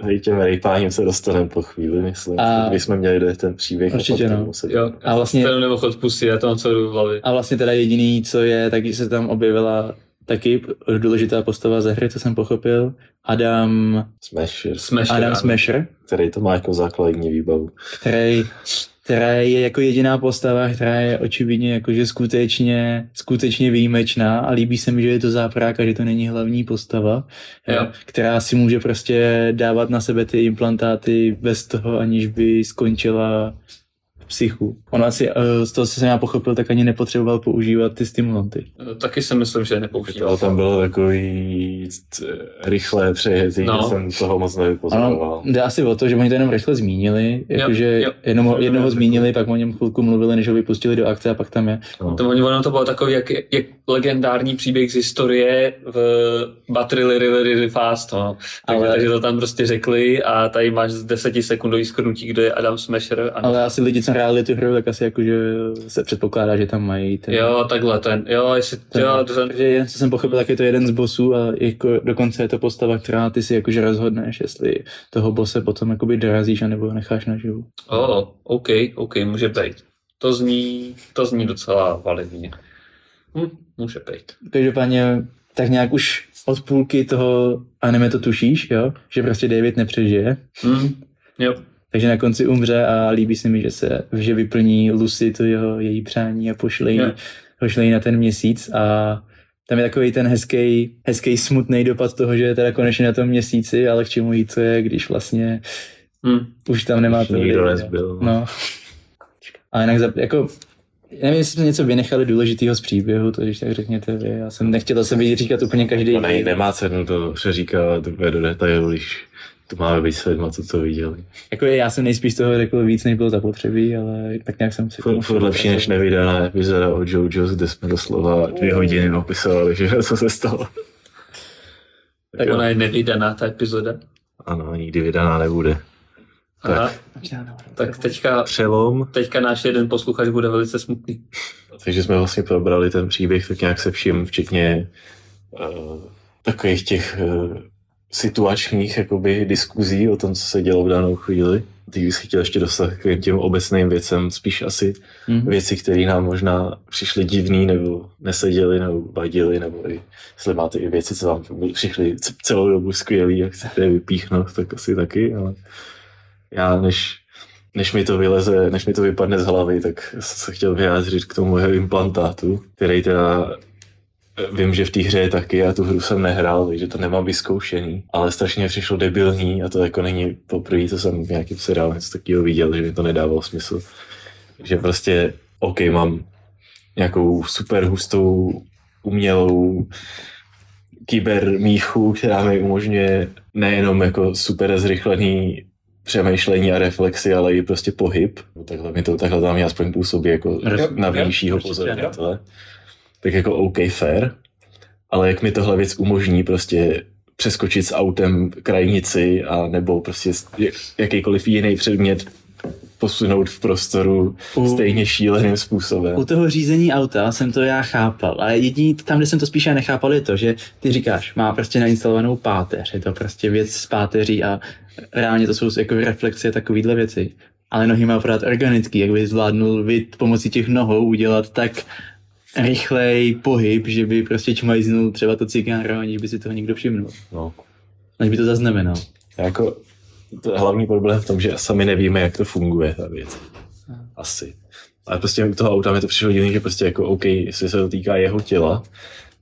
Hej, těm rejpáním se dostaneme po chvíli, myslím. A... Když jsme měli do ten příběh. Určitě no. Jo, a vlastně... Ten nemohl odpustit, já to mám co v hlavě. A vlastně teda jediný, co je, tak se tam objevila taky důležitá postava ze hry, co jsem pochopil. Adam... Smasher. Smasher Adam Smasher. Který to má jako základní výbavu. Který která je jako jediná postava, která je očividně jakože skutečně, skutečně výjimečná a líbí se mi, že je to záprák a že to není hlavní postava, jo. která si může prostě dávat na sebe ty implantáty bez toho, aniž by skončila psychu. On asi, uh, z toho, co jsem já pochopil, tak ani nepotřeboval používat ty stimulanty. Eh, taky si myslím, že nepoužíval. Ale tam bylo takový rychlé přejezí, no. jsem toho moc nevypozoroval. Ano, jde asi o to, že oni to jenom rychle zmínili, jakože jednoho, jednoho zmínili, pak o něm chvilku mluvili, než ho vypustili do akce a pak tam je. No. To, ono to bylo takový, jak, jak legendární příběh z historie v Battery Really, really Fast. No. Ale... Takže to tam prostě řekli a tady máš z desetisekundový skrnutí, kdo je Adam Smasher. A Ale asi lidi, co hráli tu hru, tak asi jakože se předpokládá, že tam mají ten... Jo, takhle, ten, jo, jestli, ten, jo, ten... Takže jen co jsem pochopil, tak je to jeden z bossů a jako dokonce je to postava, která ty si jakože rozhodneš, jestli toho bose potom jakoby dorazíš anebo necháš naživu. Oh, OK, OK, může být. To zní, to zní docela validně. Hm, může být. Každopádně tak nějak už od půlky toho anime to tušíš, jo? Že prostě David nepřežije. Mm, jo. Takže na konci umře a líbí se mi, že se že vyplní Lucy to jeho její přání a pošle jí, pošle jí na ten měsíc a tam je takový ten hezký, hezký smutný dopad toho, že je teda konečně na tom měsíci, ale k čemu jí to je, když vlastně hmm. už tam nemá to. Nikdo nezbyl. No. A jinak jako nevím, jestli jsme něco vynechali důležitého z příběhu, to když tak řekněte vy. Já jsem nechtěl zase říkat úplně každý. Ne, nemá cenu to přeříkat úplně do detailu, když to máme být s lidma, co to viděli. Jako já jsem nejspíš toho řekl víc, než bylo zapotřebí, ale tak nějak jsem si... Furt lepší než nevydaná epizoda o JoJo's, kde jsme doslova dvě hodiny opisovali, že co se stalo. Tak ona je nevydaná, ta epizoda? Ano, nikdy vydaná nebude. Aha. Tak, tak teďka, Přelom. teďka náš jeden posluchač bude velice smutný. Takže jsme vlastně probrali ten příběh tak nějak se vším, včetně uh, takových těch uh, situačních jakoby, diskuzí o tom, co se dělo v danou chvíli. Teď bych chtěl ještě dostat k těm obecným věcem, spíš asi mm-hmm. věci, které nám možná přišly divný, nebo neseděly, nebo vadily, nebo i, jestli máte i věci, co vám přišly celou dobu skvělý, jak chcete je vypíchnout, tak asi taky, ale já než, než mi to vyleze, než mi to vypadne z hlavy, tak se chtěl vyjádřit k tomu jeho implantátu, který teda Vím, že v té hře je taky, já tu hru jsem nehrál, takže to nemám vyzkoušený, ale strašně přišlo debilní a to jako není poprvé, co jsem v nějakým seriálu něco takového viděl, že mi to nedávalo smysl. Že prostě, OK, mám nějakou super hustou umělou kybermíchu, která mi umožňuje nejenom jako super zrychlený přemýšlení a reflexy, ale i prostě pohyb. Takhle mi to takhle tam aspoň působí jako na vnějšího pozoratele tak jako OK, fair, ale jak mi tohle věc umožní prostě přeskočit s autem krajnici a nebo prostě jakýkoliv jiný předmět posunout v prostoru u, stejně šíleným způsobem. U toho řízení auta jsem to já chápal, ale jediný tam, kde jsem to spíše nechápal, je to, že ty říkáš, má prostě nainstalovanou páteř, je to prostě věc z páteří a reálně to jsou jako reflexie takovýhle věci. Ale nohy má pořád organický, jak by zvládnul vy pomocí těch nohou udělat tak rychlej pohyb, že by prostě čmajznul třeba to cigáro, aniž by si toho někdo všimnul. No. Aniž by to zaznamenal. Jako, to je hlavní problém v tom, že sami nevíme, jak to funguje, ta věc. Asi. Ale prostě u toho auta mi to přišlo divný, že prostě jako OK, jestli se to týká jeho těla,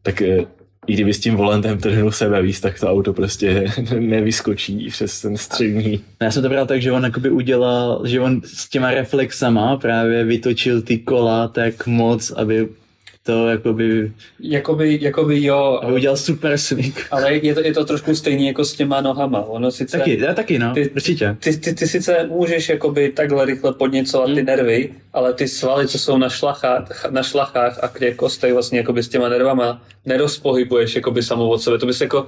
tak eh, i kdyby s tím volantem trhnul sebe víc, tak to auto prostě nevyskočí přes ten střední. Já jsem to bral tak, že on jakoby udělal, že on s těma reflexama právě vytočil ty kola tak moc, aby to jakoby... Jakoby, jakoby jo. Aby udělal super swing. Ale je to, je to trošku stejný jako s těma nohama. Ono sice, taky, já taky, no, ty, určitě. Ty, ty, ty, sice můžeš jakoby takhle rychle podněcovat hmm. ty nervy, ale ty svaly, co jsou na šlachách, na šlachách a kde kostej vlastně jakoby s těma nervama, nerozpohybuješ jakoby samou od sebe. To bys jako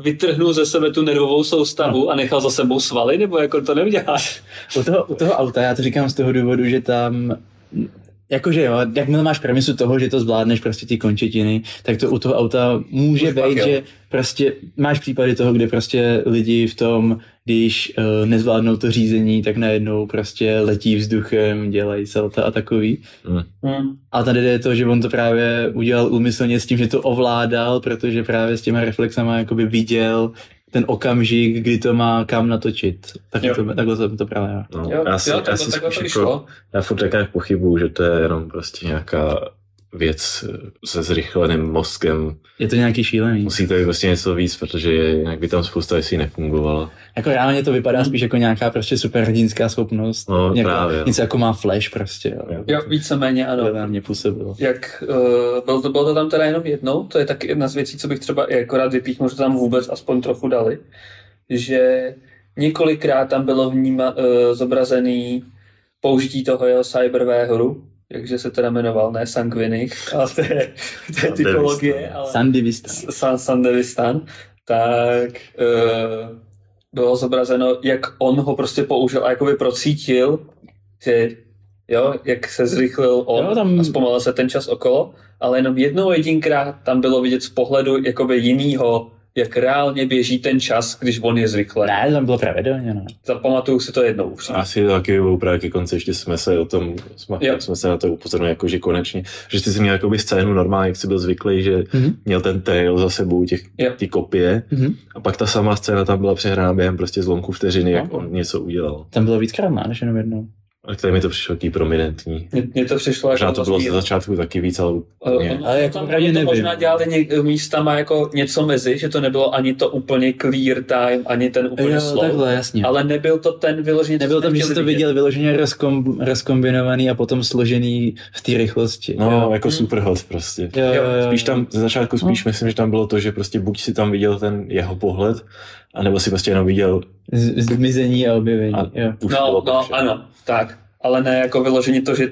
vytrhnul ze sebe tu nervovou soustavu no. a nechal za sebou svaly, nebo jako to neuděláš? U toho, u toho auta, já to říkám z toho důvodu, že tam Jakože jo, jakmile máš premisu toho, že to zvládneš prostě ty končetiny, tak to u toho auta může Už být, že prostě máš případy toho, kde prostě lidi v tom, když uh, nezvládnou to řízení, tak najednou prostě letí vzduchem, dělají salta a takový. Mm. A tady je to, že on to právě udělal úmyslně s tím, že to ovládal, protože právě s těma reflexama jakoby viděl, ten okamžik, kdy to má kam natočit. Tak to, takhle jsem to právě já. No, jo, já si, jo, já si spíš jako, já furt tak pochybuju, že to je jenom prostě nějaká věc se zrychleným mozkem. Je to nějaký šílený. Musí to být prostě něco víc, protože jinak by tam spousta věcí nefungovala. Jako reálně to vypadá spíš jako nějaká prostě superhrdinská schopnost. No, Nějaká, právě. Něco jako má Flash prostě. Jo, jo víceméně ano. To mě působilo. Jak, uh, bylo, to, bylo to tam teda jenom jednou, to je taky jedna z věcí, co bych třeba i jako rád vypíchnul, že tam vůbec aspoň trochu dali, že několikrát tam bylo vníma, uh, zobrazený použití toho jeho cyberware jakže se teda jmenoval, ne Sanguinik, ale to je, to je typologie. Ale Sandivistan. San, Sandivistan. Tak uh, bylo zobrazeno, jak on ho prostě použil a jakoby procítil, že jo, jak se zrychlil on jo, tam... a zpomalil se ten čas okolo, ale jenom jednou jedinkrát tam bylo vidět z pohledu jakoby jinýho jak reálně běží ten čas, když on je zrychle. Ne, tam bylo pravidelně, ne. Zapamatuju si to jednou už. Asi to taky bylo právě ke konci, ještě jsme se o tom, jsme, jsme se na to upozornili, jako že konečně, že jsi měl jakoby scénu normálně, jak jsi byl zvyklý, že mm-hmm. měl ten tail za sebou těch, ty kopie mm-hmm. a pak ta sama scéna tam byla přehrána během prostě zlomku vteřiny, no. jak on něco udělal. Tam bylo víckrát, než jenom jednou. A tady mi to přišlo taký prominentní. Mně to přišlo jako to bylo ze začátku taky víc, ale úplně. Ale jako tam, nevím. To možná dělali ně, místama jako něco mezi, že to nebylo ani to úplně clear time, ani ten úplně jo, slow. Takhle, jasně. Ale nebyl to ten vyložený. Nebyl tam, že jsi to viděl vyloženě rozkom, rozkombinovaný a potom složený v té rychlosti. No, jo. jako hmm. super hot prostě. Jo, jo, jo, spíš tam, ze začátku spíš no. myslím, že tam bylo to, že prostě buď si tam viděl ten jeho pohled, anebo si prostě jenom viděl zmizení a objevení. A jo. no, no, ano, tak ale ne jako vyložení to, že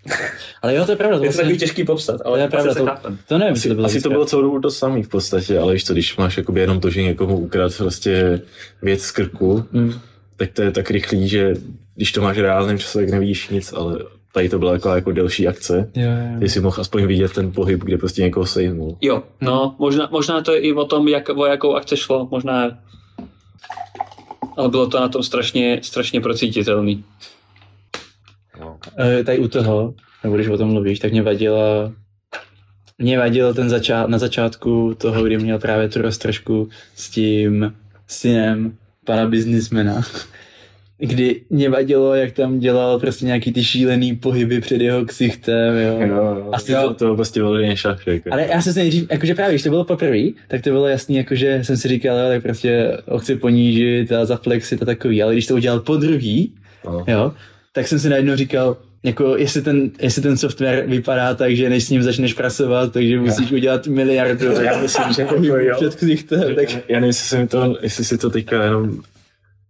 ale jo, to je pravda. To je to takový těžký popsat, ale to je pravda. To, to nevím, asi, to bylo, asi to bylo celou dobu to samý v podstatě, ale co, když máš jakoby jenom to, že někomu ukrad prostě věc z krku, mm. tak to je tak rychlý, že když to máš reálném čase, tak nevidíš nic, ale tady to byla jako, jako delší akce. Jo, jo. Ty si mohl aspoň vidět ten pohyb, kde prostě někoho sejmul. Jo, no, možná, možná to je i o tom, jak, o jakou akce šlo, možná ale bylo to na tom strašně, strašně procítitelný. E, tady u toho, nebo když o tom mluvíš, tak mě vadila mě vadil ten začát, na začátku toho, kdy měl právě tu roztržku s tím synem pana biznismena, kdy mě vadilo, jak tam dělal prostě nějaký ty šílený pohyby před jeho ksichtem, jo. jo, jo. Asi jo, to, to prostě bylo šach, jako. Ale já jsem si nejdřív, jakože právě, když to bylo poprvé, tak to bylo jasný, jakože jsem si říkal, jo, tak prostě ho chci ponížit a zaflexit a takový, ale když to udělal po druhý, no. jo, tak jsem si najednou říkal, jako jestli ten, jestli ten software vypadá tak, že než s ním začneš pracovat, takže musíš udělat miliardu. Já myslím, že jako jo. Před ksichtem, tak... Já nevím, jestli, to, jestli si to teďka jenom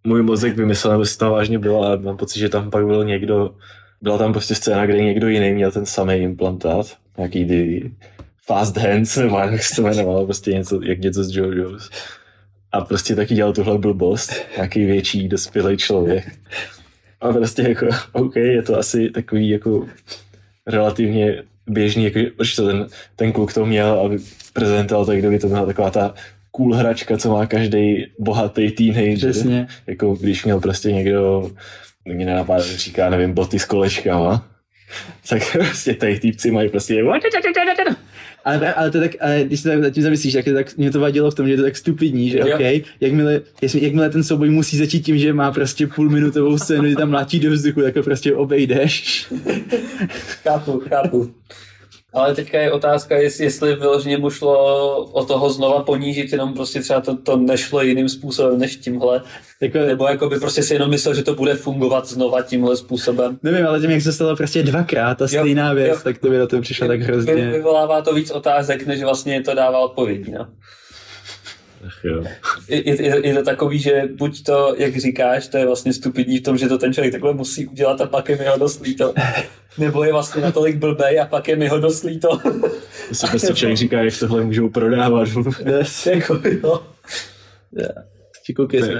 můj mozek vymyslel, nebo si tam vážně bylo, ale mám pocit, že tam pak byl někdo, byla tam prostě scéna, kde někdo jiný měl ten samý implantát, nějaký ty Fast Hands, nebo jak se to jmenovalo, prostě něco, jak něco z JoJo's. A prostě taky dělal tuhle blbost, nějaký větší, dospělý člověk. A prostě jako, OK, je to asi takový jako relativně běžný, jako, že to ten, ten kluk to měl a prezentoval to, kdyby to byla taková ta cool hračka, co má každý bohatý teenager. Přesně. Jako když měl prostě někdo, mě nenapadá, říká, nevím, boty s kolečkama, tak prostě tady týpci mají prostě ale, ale to tak, ale když se tak tím zamyslíš, tak, tak mě to vadilo v tom, že je to tak stupidní, že jo. OK, jakmile, jakmile ten souboj musí začít tím, že má prostě půlminutovou scénu, kdy tam mlátí do vzduchu, tak ho prostě obejdeš. chápu, chápu. Ale teďka je otázka, jestli, jestli vyloženě mu šlo o toho znova ponížit, jenom prostě třeba to, to nešlo jiným způsobem než tímhle. Jako, nebo jako by prostě si jenom myslel, že to bude fungovat znova tímhle způsobem. Nevím, ale tím, jak se stalo prostě dvakrát ta stejná jo, věc, jo. tak to by na to přišlo tak hrozně. Vy, vyvolává to víc otázek, než vlastně to dává odpovědi, no. Ach jo. Je, je, je, to takový, že buď to, jak říkáš, to je vlastně stupidní v tom, že to ten člověk takhle musí udělat a pak je mi ho dost líto. Nebo je vlastně natolik blbej a pak je mi ho dost líto. To si prostě člověk říká, jak tohle můžou prodávat. Yes, jako, jo. Yeah.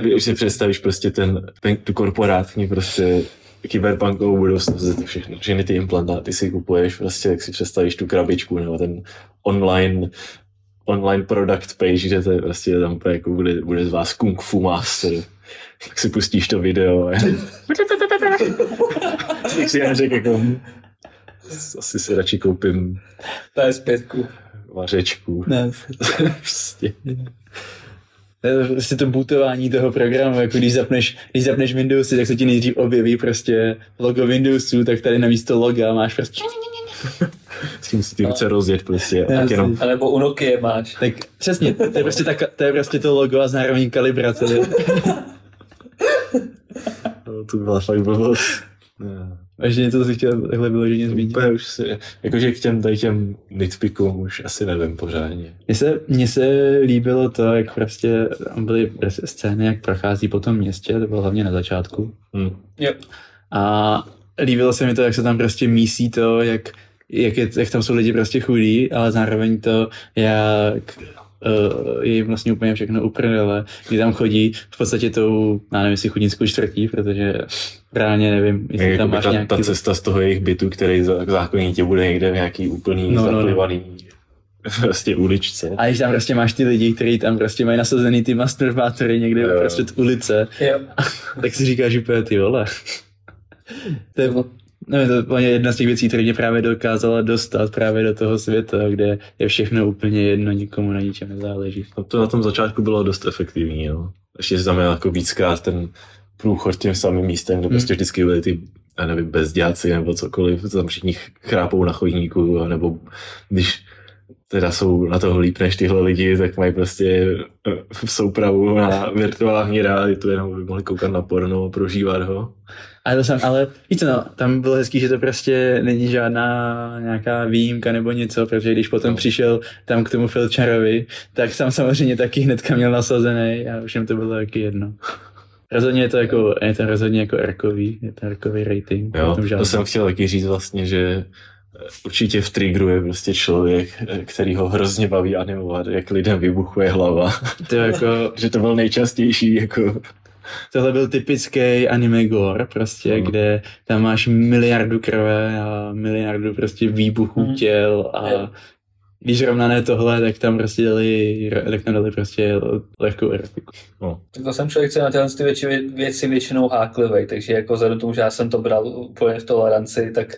Když si představíš prostě ten, ten tu korporátní prostě kyberpunkovou budoucnost, to všechno, všechny ty implantáty si kupuješ, prostě jak si představíš tu krabičku nebo ten online online product page, kde to je prostě tam jako bude, bude z vás kung fu master. Tak si pustíš to video a tak si já řekl jako asi si radši koupím PS5. Vařečku. Ne. prostě. Prostě to bootování toho programu, jako když zapneš, když zapneš Windowsy, tak se ti nejdřív objeví prostě logo Windowsu, tak tady na místo loga máš prostě s tím si ty ruce rozjet prostě. A tak jenom. A nebo u Nokia máš. Tak přesně, to je prostě, tak, to, je prostě to logo a zároveň kalibrace. no, to byla fakt blbost. Ještě něco, co jsi chtěl takhle vyloženě zmínit? Úplně už si, jakože k těm, tady těm nitpickům už asi nevím pořádně. Mně se, mně se líbilo to, jak prostě byly prostě scény, jak prochází po tom městě, to bylo hlavně na začátku. Hmm. Yep. A líbilo se mi to, jak se tam prostě mísí to, jak jak, je, jak tam jsou lidi prostě chudí, ale zároveň to, jak uh, je jim vlastně úplně všechno uprdele, kdy tam chodí v podstatě tou, já nevím, jestli chudnickou čtvrtí, protože reálně nevím, jestli tam máš ta, nějaký... Ta cesta z toho jejich bytu, který zákonitě bude někde v nějaký úplný no, zaplivaný no, no prostě uličce. A když tam prostě máš ty lidi, kteří tam prostě mají nasazený ty masturbátory někde jo. prostě ulice, jo. tak si říkáš úplně ty vole. to je, No, to je jedna z těch věcí, které mě právě dokázala dostat právě do toho světa, kde je všechno úplně jedno, nikomu na ničem nezáleží. No to na tom začátku bylo dost efektivní, no. Ještě se tam je jako víckrát ten průchod tím samým místem, kde hmm. prostě vždycky byly ty já nevím, bezděláci nebo cokoliv, tam všichni chrápou na chodníku, nebo když teda jsou na toho líp než tyhle lidi, tak mají prostě v eh, soupravu na virtuální realitu, jenom by mohli koukat na porno a prožívat ho. Ale, to jsem, ale víš no, tam bylo hezký, že to prostě není žádná nějaká výjimka nebo něco, protože když potom no. přišel tam k tomu Filčarovi, tak jsem samozřejmě taky hnedka měl nasazený a už jim to bylo taky jedno. Rozhodně je to jako, je to rozhodně jako erkový, je to erkový rating. Jo, to jsem chtěl taky říct vlastně, že určitě v Triggeru je prostě člověk, který ho hrozně baví animovat, jak lidem vybuchuje hlava. To jako... že to byl nejčastější jako Tohle byl typický anime gore, prostě, mm. kde tam máš miliardu krve a miliardu prostě výbuchů mm. těl a yeah. když rovna ne tohle, tak tam prostě dali, tak tam dali prostě lehkou erotiku. No. Tak to jsem člověk, co na tyhle ty věci, věci většinou háklivý, takže jako vzhledem tomu, že já jsem to bral úplně v toleranci, tak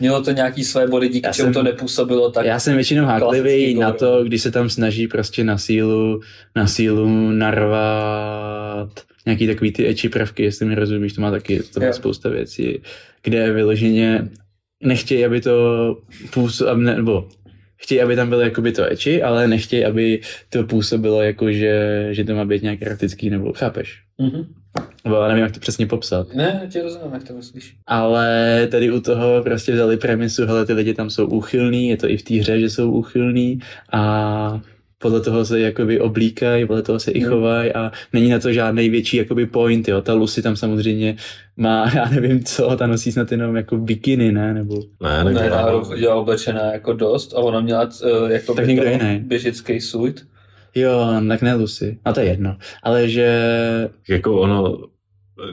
Mělo to nějaký své body, díky já čemu jsem, to nepůsobilo tak. Já jsem většinou háklivý na to, když se tam snaží prostě na sílu, na sílu narvat nějaký takový ty eči prvky, jestli mi rozumíš, to má taky to má spousta věcí, kde vyloženě nechtějí, aby to působ, nebo chtějí, aby tam bylo jakoby to eči, ale nechtějí, aby to působilo jako, že, že to má být nějak erotický, nebo chápeš? Mm-hmm. Nebo nevím, jak to přesně popsat. Ne, tě rozumím, jak to myslíš. Ale tady u toho prostě vzali premisu, hele, ty lidi tam jsou úchylní, je to i v té hře, že jsou úchylní a podle toho se jakoby oblíkají, podle toho se i chovají a není na to žádný větší jakoby point, jo. Ta Lucy tam samozřejmě má, já nevím co, ta nosí snad jenom jako bikiny, ne? Nebo... Ne, ne, ne oblečená jako dost a ona měla uh, jako tak někdo jiný. běžický suit. Jo, tak ne Lucy. A to je jedno. Ale že... Jako ono,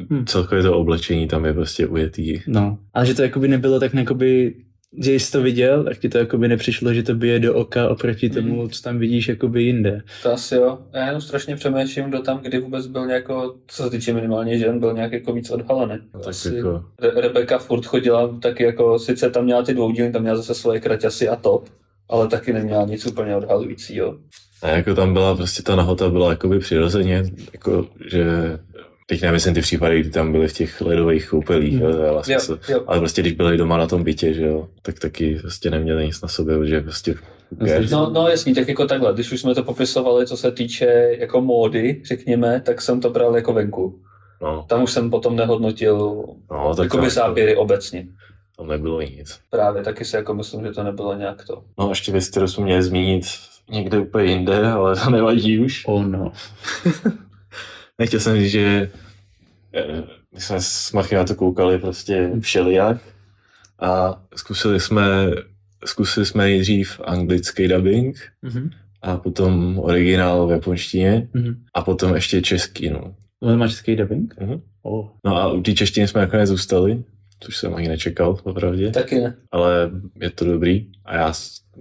hmm. celkově to oblečení tam je prostě ujetý. No, ale že to jakoby nebylo tak jakoby že jsi to viděl, tak ti to jakoby nepřišlo, že to bije do oka oproti hmm. tomu, co tam vidíš jakoby jinde. To asi jo. Já jenom strašně přemýšlím, kdo tam kdy vůbec byl nějako, co se týče minimálně žen, byl nějak jako víc odhalený. No, tak asi jako... Re- Rebecca furt chodila taky jako, sice tam měla ty dvoudílny, tam měla zase svoje kraťasy a top, ale taky neměla nic úplně odhalujícího. A jako tam byla prostě ta nahota byla jakoby přirozeně, jako, že teď nemyslím ty případy, kdy tam byly v těch ledových koupelích, mm. ale, jo, jo. ale prostě když byli doma na tom bytě, že jo, tak taky prostě neměli nic na sobě, že prostě No, no jasný, tak jako takhle, když už jsme to popisovali, co se týče jako módy, řekněme, tak jsem to bral jako venku. No. Tam už jsem potom nehodnotil no, tak jakoby záběry obecně. Tam nebylo nic. Právě, taky si jako myslím, že to nebylo nějak to. No ještě věc, kterou jsme měli zmínit někde úplně jinde, ale to nevadí už. Oh no. Nechtěl jsem říct, že eh, my jsme s Machy na to koukali prostě všelijak a zkusili jsme, zkusili jsme nejdřív anglický dubbing mm-hmm. a potom originál v japonštině mm-hmm. a potom ještě český, no. No, má český dubbing? Mm-hmm. Oh. No a u té češtiny jsme nakonec zůstali, což jsem ani nečekal, opravdu. Taky ne. Ale je to dobrý a já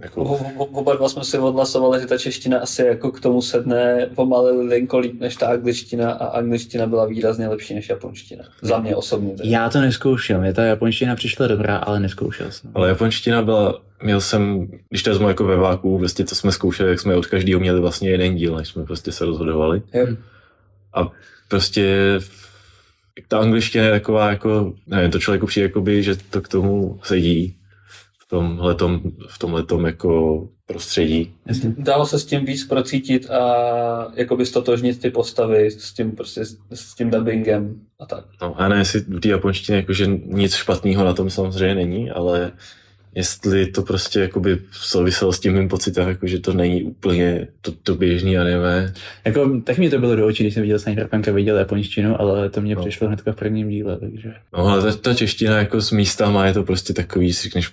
jako... Oba dva jsme si odhlasovali, že ta čeština asi jako k tomu sedne pomalu linko líp než ta angličtina a angličtina byla výrazně lepší než japonština. Za mě osobně. Tedy. Já to neskoušel, mě ta japonština přišla dobrá, ale neskoušel jsem. Ale japonština byla, měl jsem, když to vezmu jako ve váku, vlastně to jsme zkoušeli, jak jsme od každého měli vlastně jeden díl, než jsme prostě se rozhodovali. Yep. A prostě ta angličtina je taková jako, nevím, to člověku přijde jakoby, že to k tomu sedí v tomhletom, v tomhletom jako prostředí. Jasně. Dalo se s tím víc procítit a jakoby stotožnit ty postavy s tím, prostě, s tím dubbingem a tak. No a ne, jestli v té japonštině jakože nic špatného na tom samozřejmě není, ale jestli to prostě jakoby souviselo s tím mým pocitem, jako, že to není úplně to, to běžný anime. Jako, tak mi to bylo do očí, když jsem viděl Sniperpunka, viděl japonštinu, ale to mě no. přišlo hned v prvním díle, takže... No ale ta, ta čeština jako s místama je to prostě takový, si řekneš,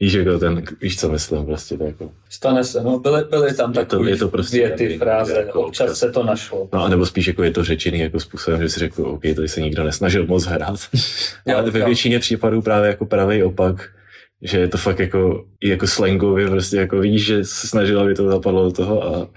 víš, jako ten, víš, co myslím, prostě to jako... Stane se, no, byly, byly tam takové je to prostě věty, fráze, jako občas, občas se to našlo. No, nebo spíš jako je to řečený jako způsobem, že si řekl, OK, tady se nikdo nesnažil moc hrát. ale ve většině případů právě jako pravý opak, že je to fakt jako, i jako slangově, prostě jako víš, že se snažila, aby to zapadlo do toho a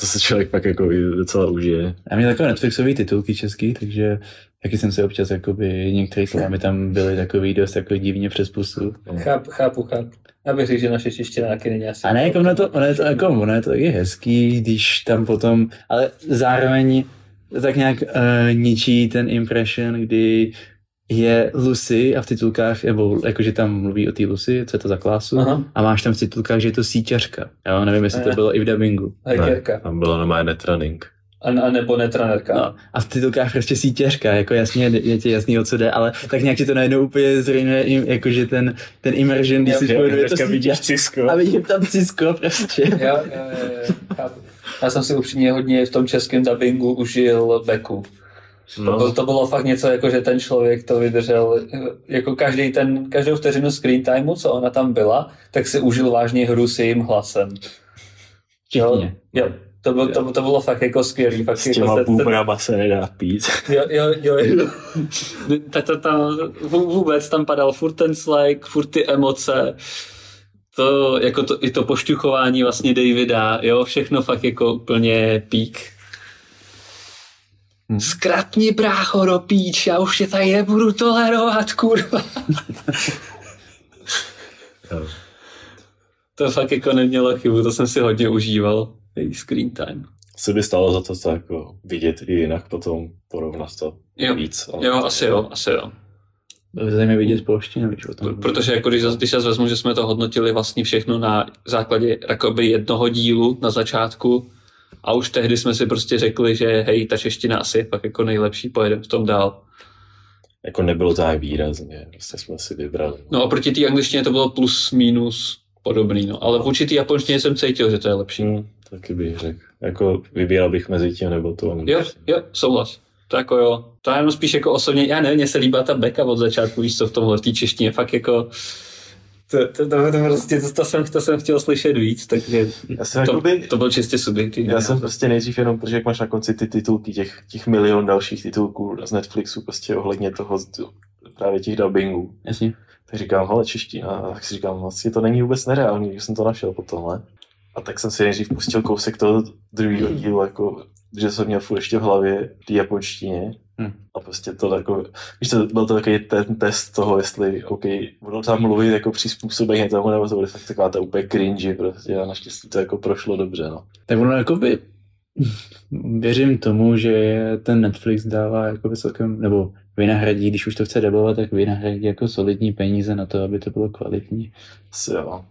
to se člověk pak jako docela užije. Já měl takové Netflixové titulky český, takže taky jsem si občas jakoby některé slova mi tam byly takový dost jako divně přes pusu. Chápu, chápu, chápu. Já bych řekl, že naše čeština taky není asi. A ne, jako ono, to, ono je to, jako, ono je to taky hezký, když tam potom, ale zároveň tak nějak uh, ničí ten impression, kdy je Lucy a v titulkách, nebo jakože tam mluví o té Lucy, co je to za klásu, Aha. a máš tam v titulkách, že je to síťařka. Jo, nevím, jestli to bylo i v dubbingu. Hackerka. Tam bylo normálně netrunning. A, a nebo netranerka. No, a v titulkách prostě sítěřka, jako jasně, je ti jasný, o co jde, ale tak nějak ti to najednou úplně zřejmě, jakože ten, ten immersion, když si spojuje to Cisco. A vidím tam Cisco prostě. jo, jo, jo, jo. Já jsem si upřímně hodně v tom českém dubbingu užil Beku. No. To, bylo, to bylo fakt něco, jako že ten člověk to vydržel, jako každý ten, každou vteřinu screen timeu, co ona tam byla, tak si užil vážně hru s jejím hlasem. Jo, jo, to, bylo, to, to bylo fakt jako skvělý. Fakt s těma jako bůbrama se nedá pít. Jo, jo, jo. jo. ta, ta, ta, vůbec tam padal furt ten slag, furt ty emoce. To, jako to, i to pošťuchování vlastně Davida, jo, všechno fakt jako úplně pík. Hmm. Zkratni brácho do píč, já už tě tady nebudu tolerovat, kurva. to fakt jako nemělo chybu, to jsem si hodně užíval, její screen time. Co by stalo za to, to jako vidět i jinak potom, porovnat to jo. víc. Ale... Jo, asi jo, asi jo. Bylo zajímavé vidět polštinu, když o tom Protože jako když, když se vezmu, že jsme to hodnotili vlastně všechno na základě jakoby jednoho dílu na začátku, a už tehdy jsme si prostě řekli, že hej, ta čeština asi je fakt jako nejlepší, pojedeme v tom dál. Jako nebylo tak výrazně, prostě jsme si vybrali. No a proti té angličtině to bylo plus minus podobný, no. Ale v určitý japonštině jsem cítil, že to je lepší. Hmm, taky bych řekl. Jako vybíral bych mezi tím nebo to Jo, jo, souhlas. To jako jo. To je jenom spíš jako osobně, já nevím, mně se líbá ta beka od začátku, víš co, v tomhle té češtině, fakt jako To, to, to, to, prostě, to, to, jsem, to jsem chtěl slyšet víc, takže Já jsem to, jakoby, to byl čistě subjektivní. já jsem prostě nejdřív jenom, protože jak máš na konci ty titulky, těch, těch milion dalších titulků z Netflixu, prostě ohledně toho, právě těch dubbingů. Jasně. Tak říkám, hele, čeština, a tak si říkám, vlastně to není vůbec nereálný, že jsem to našel potom, ne? A tak jsem si nejdřív pustil kousek toho druhého dílu, jako, že jsem měl furt ještě v hlavě v té japonštině. Hmm. A prostě to jako, víš to, byl to takový ten test toho, jestli, OK, budou tam mluvit jako přizpůsobeně tomu, nebo to bude fakt taková ta úplně cringe, prostě a naštěstí to jako prošlo dobře, no. Tak ono jakoby, věřím tomu, že ten Netflix dává jako celkem, nebo vynahradí, když už to chce debovat, tak vynahradí jako solidní peníze na to, aby to bylo kvalitní. Asi jo.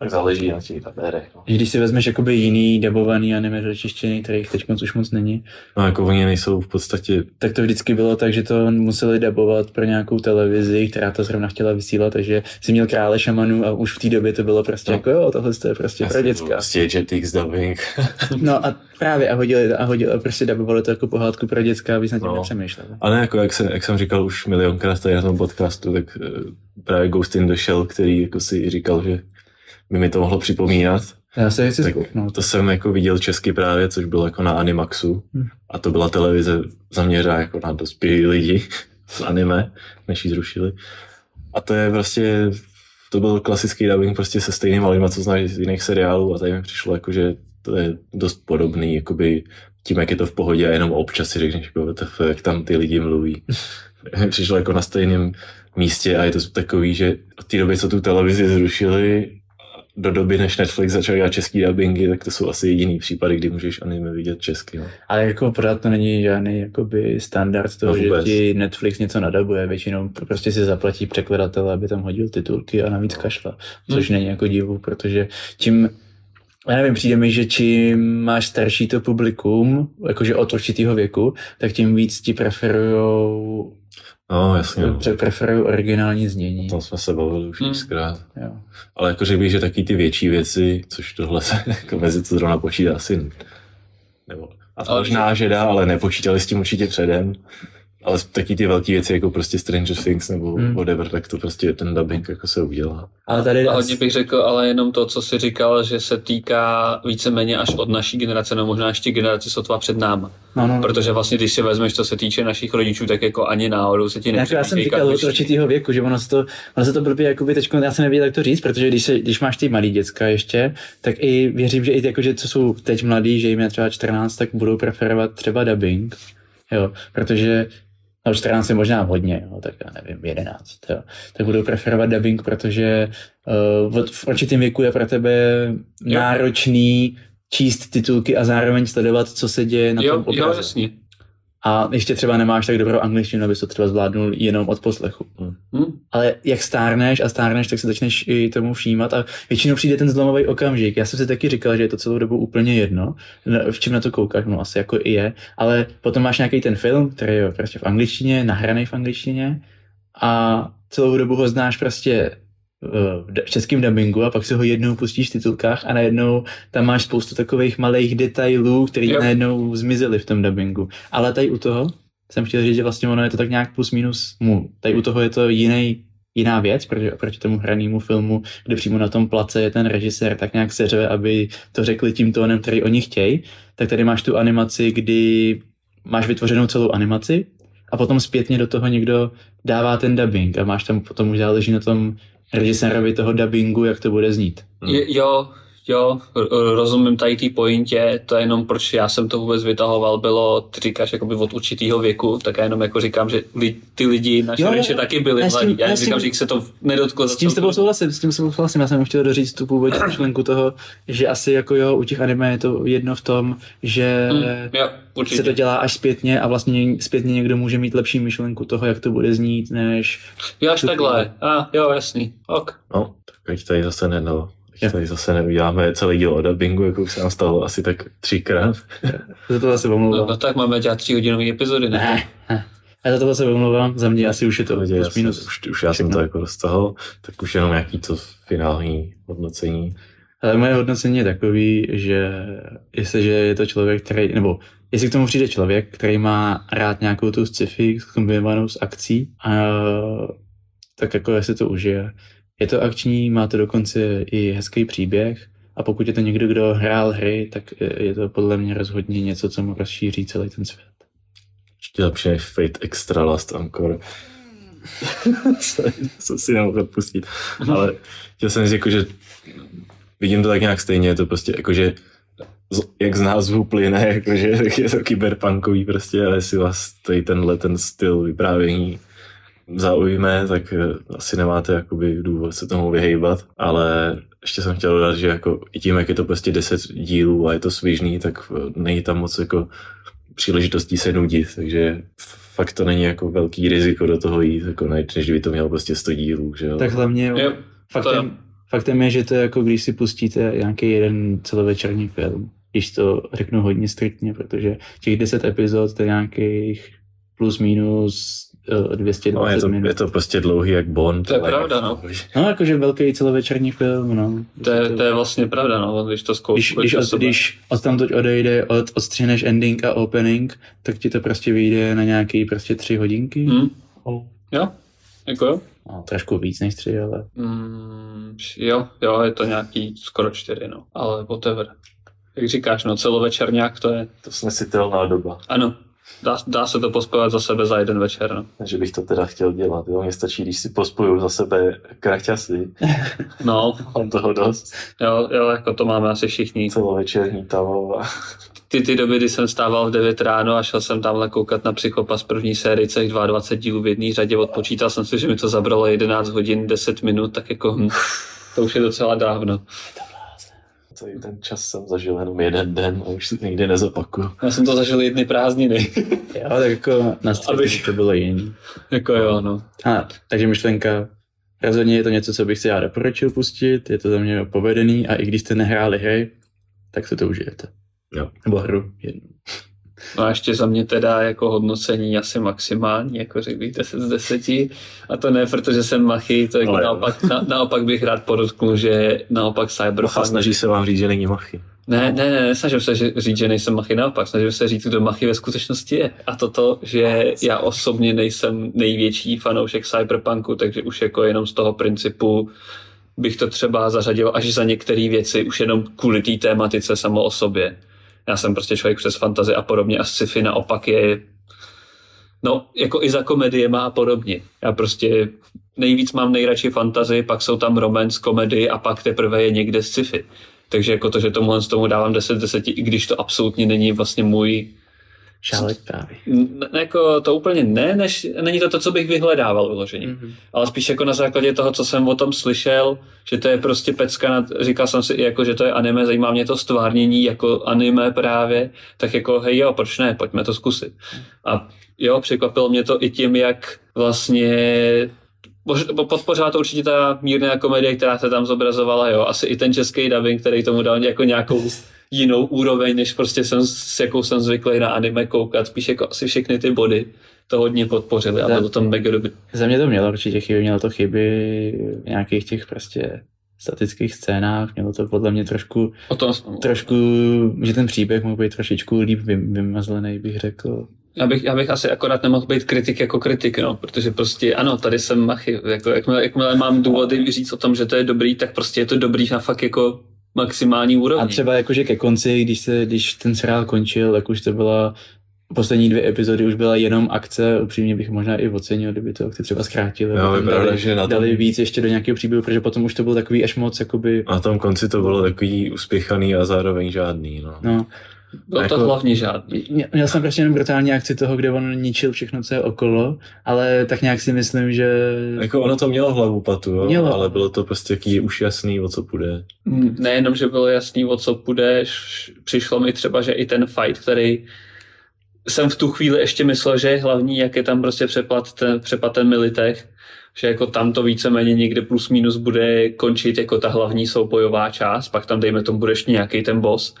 Tak záleží na těch tabérech, no. I Když si vezmeš jakoby jiný debovaný anime do češtiny, kterých teď moc už moc není, No jako oni nejsou v podstatě, tak to vždycky bylo tak, že to museli debovat pro nějakou televizi, která to zrovna chtěla vysílat, takže si měl krále šamanů a už v té době to bylo prostě No. jako jo, tohle to je prostě pro děcka. prostě Jetix dubbing. No a právě a hodili, a hodili, a prostě dabovali to jako pohádku pro děcka, aby se nad tím No. nepřemýšleli. A ne, jako jak, se, jak jsem říkal už milionkrát tady na tom podcastu, tak eh, právě Ghost in the Shell, který jako si říkal, že by mi to mohlo připomínat. Já se chci Tak zkouknout. To jsem jako viděl česky právě, což bylo jako na Animaxu. Hm. A to byla televize zaměřená jako na dospělý lidi z anime, než ji zrušili. A to je prostě, to byl klasický dubbing prostě se stejnýma lidma, co znáš z jiných seriálů a tady mi přišlo jako, že to je dost podobný, jakoby tím, jak je to v pohodě a jenom občas si řekneš, jako, jak tam ty lidi mluví. přišlo jako na stejném místě a je to takový, že od té doby, co tu televizi zrušili, do doby, než Netflix začal dělat český dubbingy, tak to jsou asi jediný případy, kdy můžeš anime vidět česky. No. Ale jako pořád to není žádný jakoby standard toho, No že ti Netflix něco nadabuje. Většinou prostě si zaplatí překladatele, aby tam hodil titulky a navíc kašla. Což není jako divu, protože tím já nevím, přijde mi, že čím máš starší to publikum, jakože od určitého věku, tak tím víc ti preferujou, No, jasně. No. pre- preferují originální znění. O tom jsme se bavili už Hmm. xkrát. Jo. Ale jako řekl bych, že taky ty větší věci, což tohle se jako mezi to zrovna počítá asi, nebo a to možná, že dá, ale nepočítali s tím určitě předem. Ale taky ty velké věci, jako prostě Stranger Things nebo Hmm. whatever, tak to prostě ten dubbing jako se udělá. Ale tady A hodně bych řekl, ale jenom to, co jsi říkal, že se týká víceméně až od naší generace, no možná ještě generace sotva před náma. no, no, no. Protože vlastně, když si vezmeš, co se týče našich rodičů, tak jako ani náhodou se ti Jako já jsem říkal od určitého věku, že ono se to, ono se to blbě, jakoby teď, já jsem nevěděl, jak to říct, protože když, se, když máš ty malý děcka ještě, tak i věřím, že i ty, jako, že co jsou teď mladí, že jim je třeba 14, tak budou preferovat třeba dubbing, jo, protože no 14 je možná hodně, jo, tak já nevím, 11, jo, tak budou preferovat dubbing, protože uh, v, určitém věku je pro tebe náročný číst titulky a zároveň sledovat, co se děje na tom Jo, jo, obraze. jasně. A ještě třeba nemáš tak dobrou angličtinu, abys to třeba zvládnul jenom od poslechu. Hm? Ale jak stárneš a stárneš, tak se začneš i tomu všímat a většinou přijde ten zlomový okamžik. Já jsem si taky říkal, že je to celou dobu úplně jedno, v čem na to koukáš, no asi jako i je, ale potom máš nějaký ten film, který je prostě v angličtině, nahraný v angličtině a celou dobu ho znáš prostě v českém dubbingu a pak si ho jednou pustíš v titulkách a najednou tam máš spoustu takových malých detailů, které Jo. najednou zmizely v tom dubbingu. Ale tady u toho jsem chtěl říct, že vlastně ono je to tak nějak plus minus mu. Tady u toho je to jiný, jiná věc, protože oproti tomu hranému filmu, kde přímo na tom place je ten režisér tak nějak seřve, aby to řekli tím tónem, který oni chtějí, tak tady máš tu animaci, kdy máš vytvořenou celou animaci a potom zpětně do toho někdo dává ten dubbing a máš tam potom už záleží na tom režisérovi toho dubbingu, jak to bude znít. Hmm. Jo, jo, rozumím tady té pointě, to je jenom proč já jsem to vůbec vytahoval, bylo, ty říkáš jakoby od určitého věku, tak já jenom jako říkám, že li, ty lidi, naše Jo, rodiče taky byli Já tím- mladí, já já s říkám, tím- že jich se to nedotklo. S tím s celou tebou souhlasím, s tím souhlasím. Já jsem chtěl doříct tu původní myšlenku toho, že asi jako jo, u těch anime je to jedno v tom, že Hm, jo, se určitě. to dělá až zpětně a vlastně zpětně někdo může mít lepší myšlenku toho, jak to bude znít, než... Jo, až takhle. A, jo, jasný. Ok. No, tak ať tady zase ne, no. Ať tady zase neuděláme celý díl o dubbingu, jako už se nám stalo asi tak třikrát. Za to zase No, omlouvám. no, tak máme dělat tři hodinové epizody, ne? Ne. Já za to zase omlouvám, za mě asi už je to já plus jsem- minus. Už, už já jsem všechno. to jako roztahl, tak už jenom nějaký to finální hodnocení. Ale moje hodnocení je takový, že jestliže je to člověk, který, nebo jestli k tomu přijde člověk, který má rád nějakou tu sci-fi kombinovanou s akcí, a, tak jako jestli to užije. Je to akční, má to dokonce i hezký příběh a pokud je to někdo, kdo hrál hry, tak je to podle mě rozhodně něco, co mu rozšíří celý ten svět. Ještě lepší než Fate Extra Last Encore. jsem si nemohl pustit. Ale chtěl jsem říct, jako, že vidím to tak nějak stejně, je to prostě jakože jak z názvu plyne, jakože je to kyberpunkový prostě, ale jestli vás tady tenhle ten styl vyprávění zaujme, tak eh, asi nemáte jakoby důvod se tomu vyhejbat, ale ještě jsem chtěl dodat, že jako i tím, jak je to prostě 10 dílů a je to svižný, tak eh, není tam moc jako příležitostí se nudit, takže fakt to není jako velký riziko do toho jít, jako než by to mělo prostě 100 dílů, že jo. Tak hlavně jo, faktem, faktem je, že to je jako když si pustíte nějaký jeden celovečerní film, když to řeknu hodně striktně, protože těch 10 epizod to je nějakých plus minus 220 no, je to, minut. Je to prostě dlouhý jak Bond. To je pravda, no. No, jakože velký celovečerní film, no. To je, to je vlastně pravda, no, když to zkoušíš. Když, když, od, když od tam teď odejde, od, odstříneš ending a opening, tak ti to prostě vyjde na nějaký prostě tři hodinky. Hmm. Oh. Jo, jako jo. No, trošku víc než tři, ale... Mm, jo, jo, je to nějaký skoro čtyři, no, ale whatever. Jak říkáš, no, celovečerňák to je... To snesitelná doba. Ano, Dá, dá se to pospojovat za sebe za jeden večer. No. Takže bych to teda chtěl dělat. Jo? Mně stačí, když si pospoju za sebe kraťasy. No. Mám toho dost. Jo, jo, jako to máme asi všichni. Celovečerní tavo. Ty, ty doby, kdy jsem stával v 9 ráno a šel jsem tamhle koukat na Psychopas první sérii celých 22 dílů v jedné řadě, odpočítal jsem si, že mi to zabralo 11 hodin, 10 minut, tak jako hm, to už je docela dávno celý ten čas jsem zažil jenom jeden den a už si nikdy nezopakuju. Já jsem to zažil jedny prázdniny. jo, tak jako na Abych... to bylo jiný. Jako jo, no. A, takže myšlenka, rozhodně je to něco, co bych si já doporučil pustit, je to za mě povedený a i když jste nehráli hry, tak se to užijete. Jo. Nebo hru jednu. No a ještě za mě teda jako hodnocení asi maximální, jako řekl bych 10 z 10. A to ne, protože jsem machy, to jako naopak, na, naopak bych rád podotknul, že naopak Cyberpunk... A snaží se vám říct, že není machy. Ne, ne, ne, nesnažím se říct, že nejsem machy, naopak, snažím se říct, kdo machy ve skutečnosti je. A toto, že já osobně nejsem největší fanoušek Cyberpunku, takže už jako jenom z toho principu bych to třeba zařadil až za některé věci, už jenom kvůli té tématice samo o sobě já jsem prostě člověk přes fantazy a podobně a sci-fi naopak je no, jako i za komediema a podobně. Já prostě nejvíc mám nejradši fantazy, pak jsou tam romance, komedie a pak teprve je někde sci-fi. Takže jako to, že tomuhle z tomu dávám 10 10, i když to absolutně není vlastně můj Šálek právě. Jako to úplně ne, než, není to to, co bych vyhledával vyloženě. Mm-hmm. Ale spíš jako na základě toho, co jsem o tom slyšel, že to je prostě pecka, nad, říkal jsem si i jako, že to je anime, zajímá mě to stvárnění jako anime právě, tak jako hej jo, proč ne, pojďme to zkusit. A jo, překvapilo mě to i tím, jak vlastně podpořila to určitě ta mírná komedie, která se tam zobrazovala, jo. Asi i ten český dubbing, který tomu dal jako nějakou jinou úroveň, než prostě jsem, s jakou jsem zvyklý na anime koukat. Spíš jako asi všechny ty body to hodně podpořili a bylo to mega dobrý. Za mě to mělo určitě chyby, mělo to chyby v nějakých těch prostě statických scénách, mělo to podle mě trošku, o tom trošku, že ten příběh mohl být trošičku líp vymazlený, bych řekl. Já bych, já bych asi akorát nemohl být kritik jako kritik, no, protože prostě ano, tady jsem machy, jako, jakmile, jakmile mám důvody říct o tom, že to je dobrý, tak prostě je to dobrý na fakt jako maximální úrovni. A třeba jakože ke konci, když, se, když ten seriál končil, tak už to byla poslední dvě epizody už byla jenom akce, upřímně bych možná i ocenil, kdyby to akci třeba zkrátili. Vypadá, dali, že na tom... dali víc ještě do nějakého příběhu, protože potom už to bylo takový až moc jakoby... Na tom konci to bylo takový uspěchaný a zároveň žádný, no. no. Bylo jako, to hlavně žádný. Měl jsem prostě jenom brutální akci toho, kde on ničil všechno, co je okolo, ale tak nějak si myslím, že... Jako ono to mělo hlavu patu, jo? Mělo. ale bylo to prostě jaký už jasný, o co půjde. Nejenom, že bylo jasný, o co půjde, přišlo mi třeba, že i ten fight, který jsem v tu chvíli ještě myslel, že je hlavní, jak je tam prostě přepad ten, přepad ten militech, že jako tam to víceméně někde plus minus bude končit jako ta hlavní soubojová část, pak tam dejme tomu budeš nějaký ten boss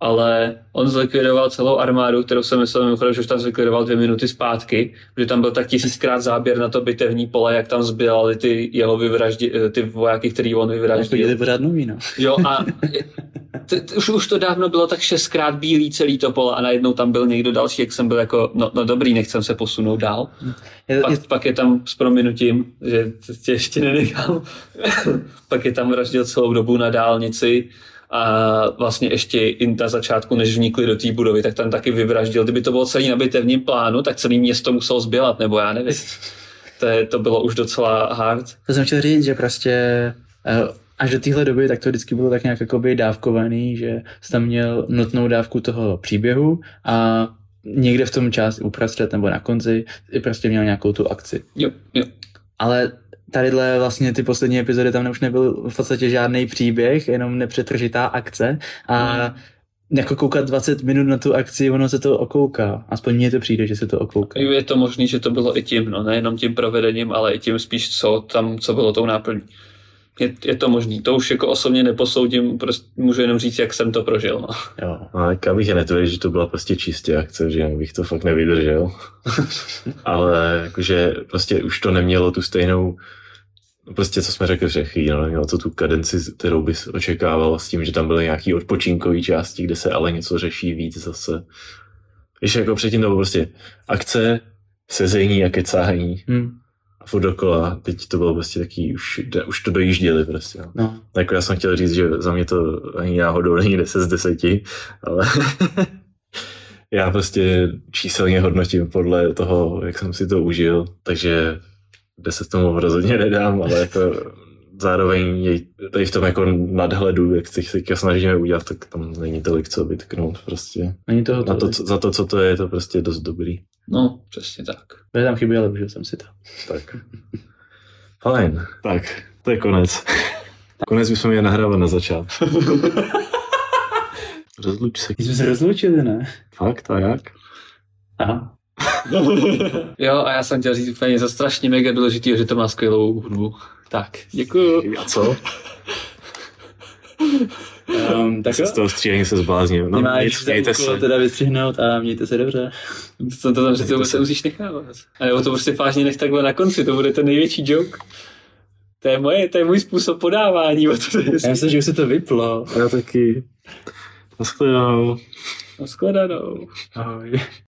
ale on zlikvidoval celou armádu, kterou jsem myslel mimochodem, že už tam zlikvidoval dvě minuty zpátky, že tam byl tak tisíckrát záběr na to bitevní pole, jak tam zbylali ty jeho vyvraždi, ty vojáky, který on vyvraždil. Jako pořád nový, no. Jo a t, t, už, už to dávno bylo tak šestkrát bílý celý to pole a najednou tam byl někdo další, jak jsem byl jako, no, no dobrý, nechcem se posunout dál. Je, pak, je... pak je tam s prominutím, že tě ještě nenechám, pak je tam vraždil celou dobu na dálnici, a vlastně ještě i na začátku, než vnikli do té budovy, tak tam taky vyvraždil. Kdyby to bylo celý na bitevním plánu, tak celé město muselo zbělat, nebo já nevím. To, je, to bylo už docela hard. To jsem chtěl říct, že prostě eh, až do téhle doby, tak to vždycky bylo tak nějak jakoby dávkovaný, že jsi tam měl nutnou dávku toho příběhu a někde v tom části uprostřed nebo na konci i prostě měl nějakou tu akci. Jo, jo. Ale tadyhle vlastně ty poslední epizody, tam už nebyl v podstatě žádný příběh, jenom nepřetržitá akce a mm. jako koukat 20 minut na tu akci, ono se to okouká. Aspoň mně to přijde, že se to okouká. Je to možný, že to bylo i tím, no, nejenom tím provedením, ale i tím spíš, co tam, co bylo tou náplní. Je, je to možný. To už jako osobně neposoudím, prostě můžu jenom říct, jak jsem to prožil. No. Jo. Ale já bych netvrdil, že to byla prostě čistě akce, že bych to fakt nevydržel. ale jakože prostě už to nemělo tu stejnou prostě co jsme řekli před no, nemělo to tu kadenci, kterou bys očekával s tím, že tam byly nějaký odpočinkové části, kde se ale něco řeší víc zase. Víš, jako předtím to bylo prostě akce, sezení a kecání. Hmm furt dokola. Teď to bylo prostě taký, už, už to dojížděli prostě. No. no. Jako já jsem chtěl říct, že za mě to ani náhodou není 10 z 10, ale já prostě číselně hodnotím podle toho, jak jsem si to užil, takže 10 tomu rozhodně nedám, ale jako zároveň je tady v tom jako nadhledu, jak se teďka snažíme udělat, tak tam není tolik co vytknout prostě. Není toho Na to, co, za to, co to je, je to prostě dost dobrý. No, přesně tak. To tam chybí, ale užil jsem si to. Tak. Fajn. Tak, to je konec. Konec bychom měli nahrávat na začátku. Rozluč se. My jsme se rozlučili, ne? Fakt, a jak? Aha. jo, a já jsem chtěl říct úplně něco strašně mega důležitého, že to má skvělou hudbu. Tak, děkuju. A co? Um, tak z toho střílení se zblázním. No, Nemáš mějte se. teda vystřihnout a mějte se dobře. To, to tam to se musíš nechávat. A nebo to prostě vážně nech takhle na konci, to bude ten největší joke. To je, moje, to je můj způsob podávání. To je Já myslím, že už se to vyplo. Já taky. Naschledanou. Naschledanou. Ahoj.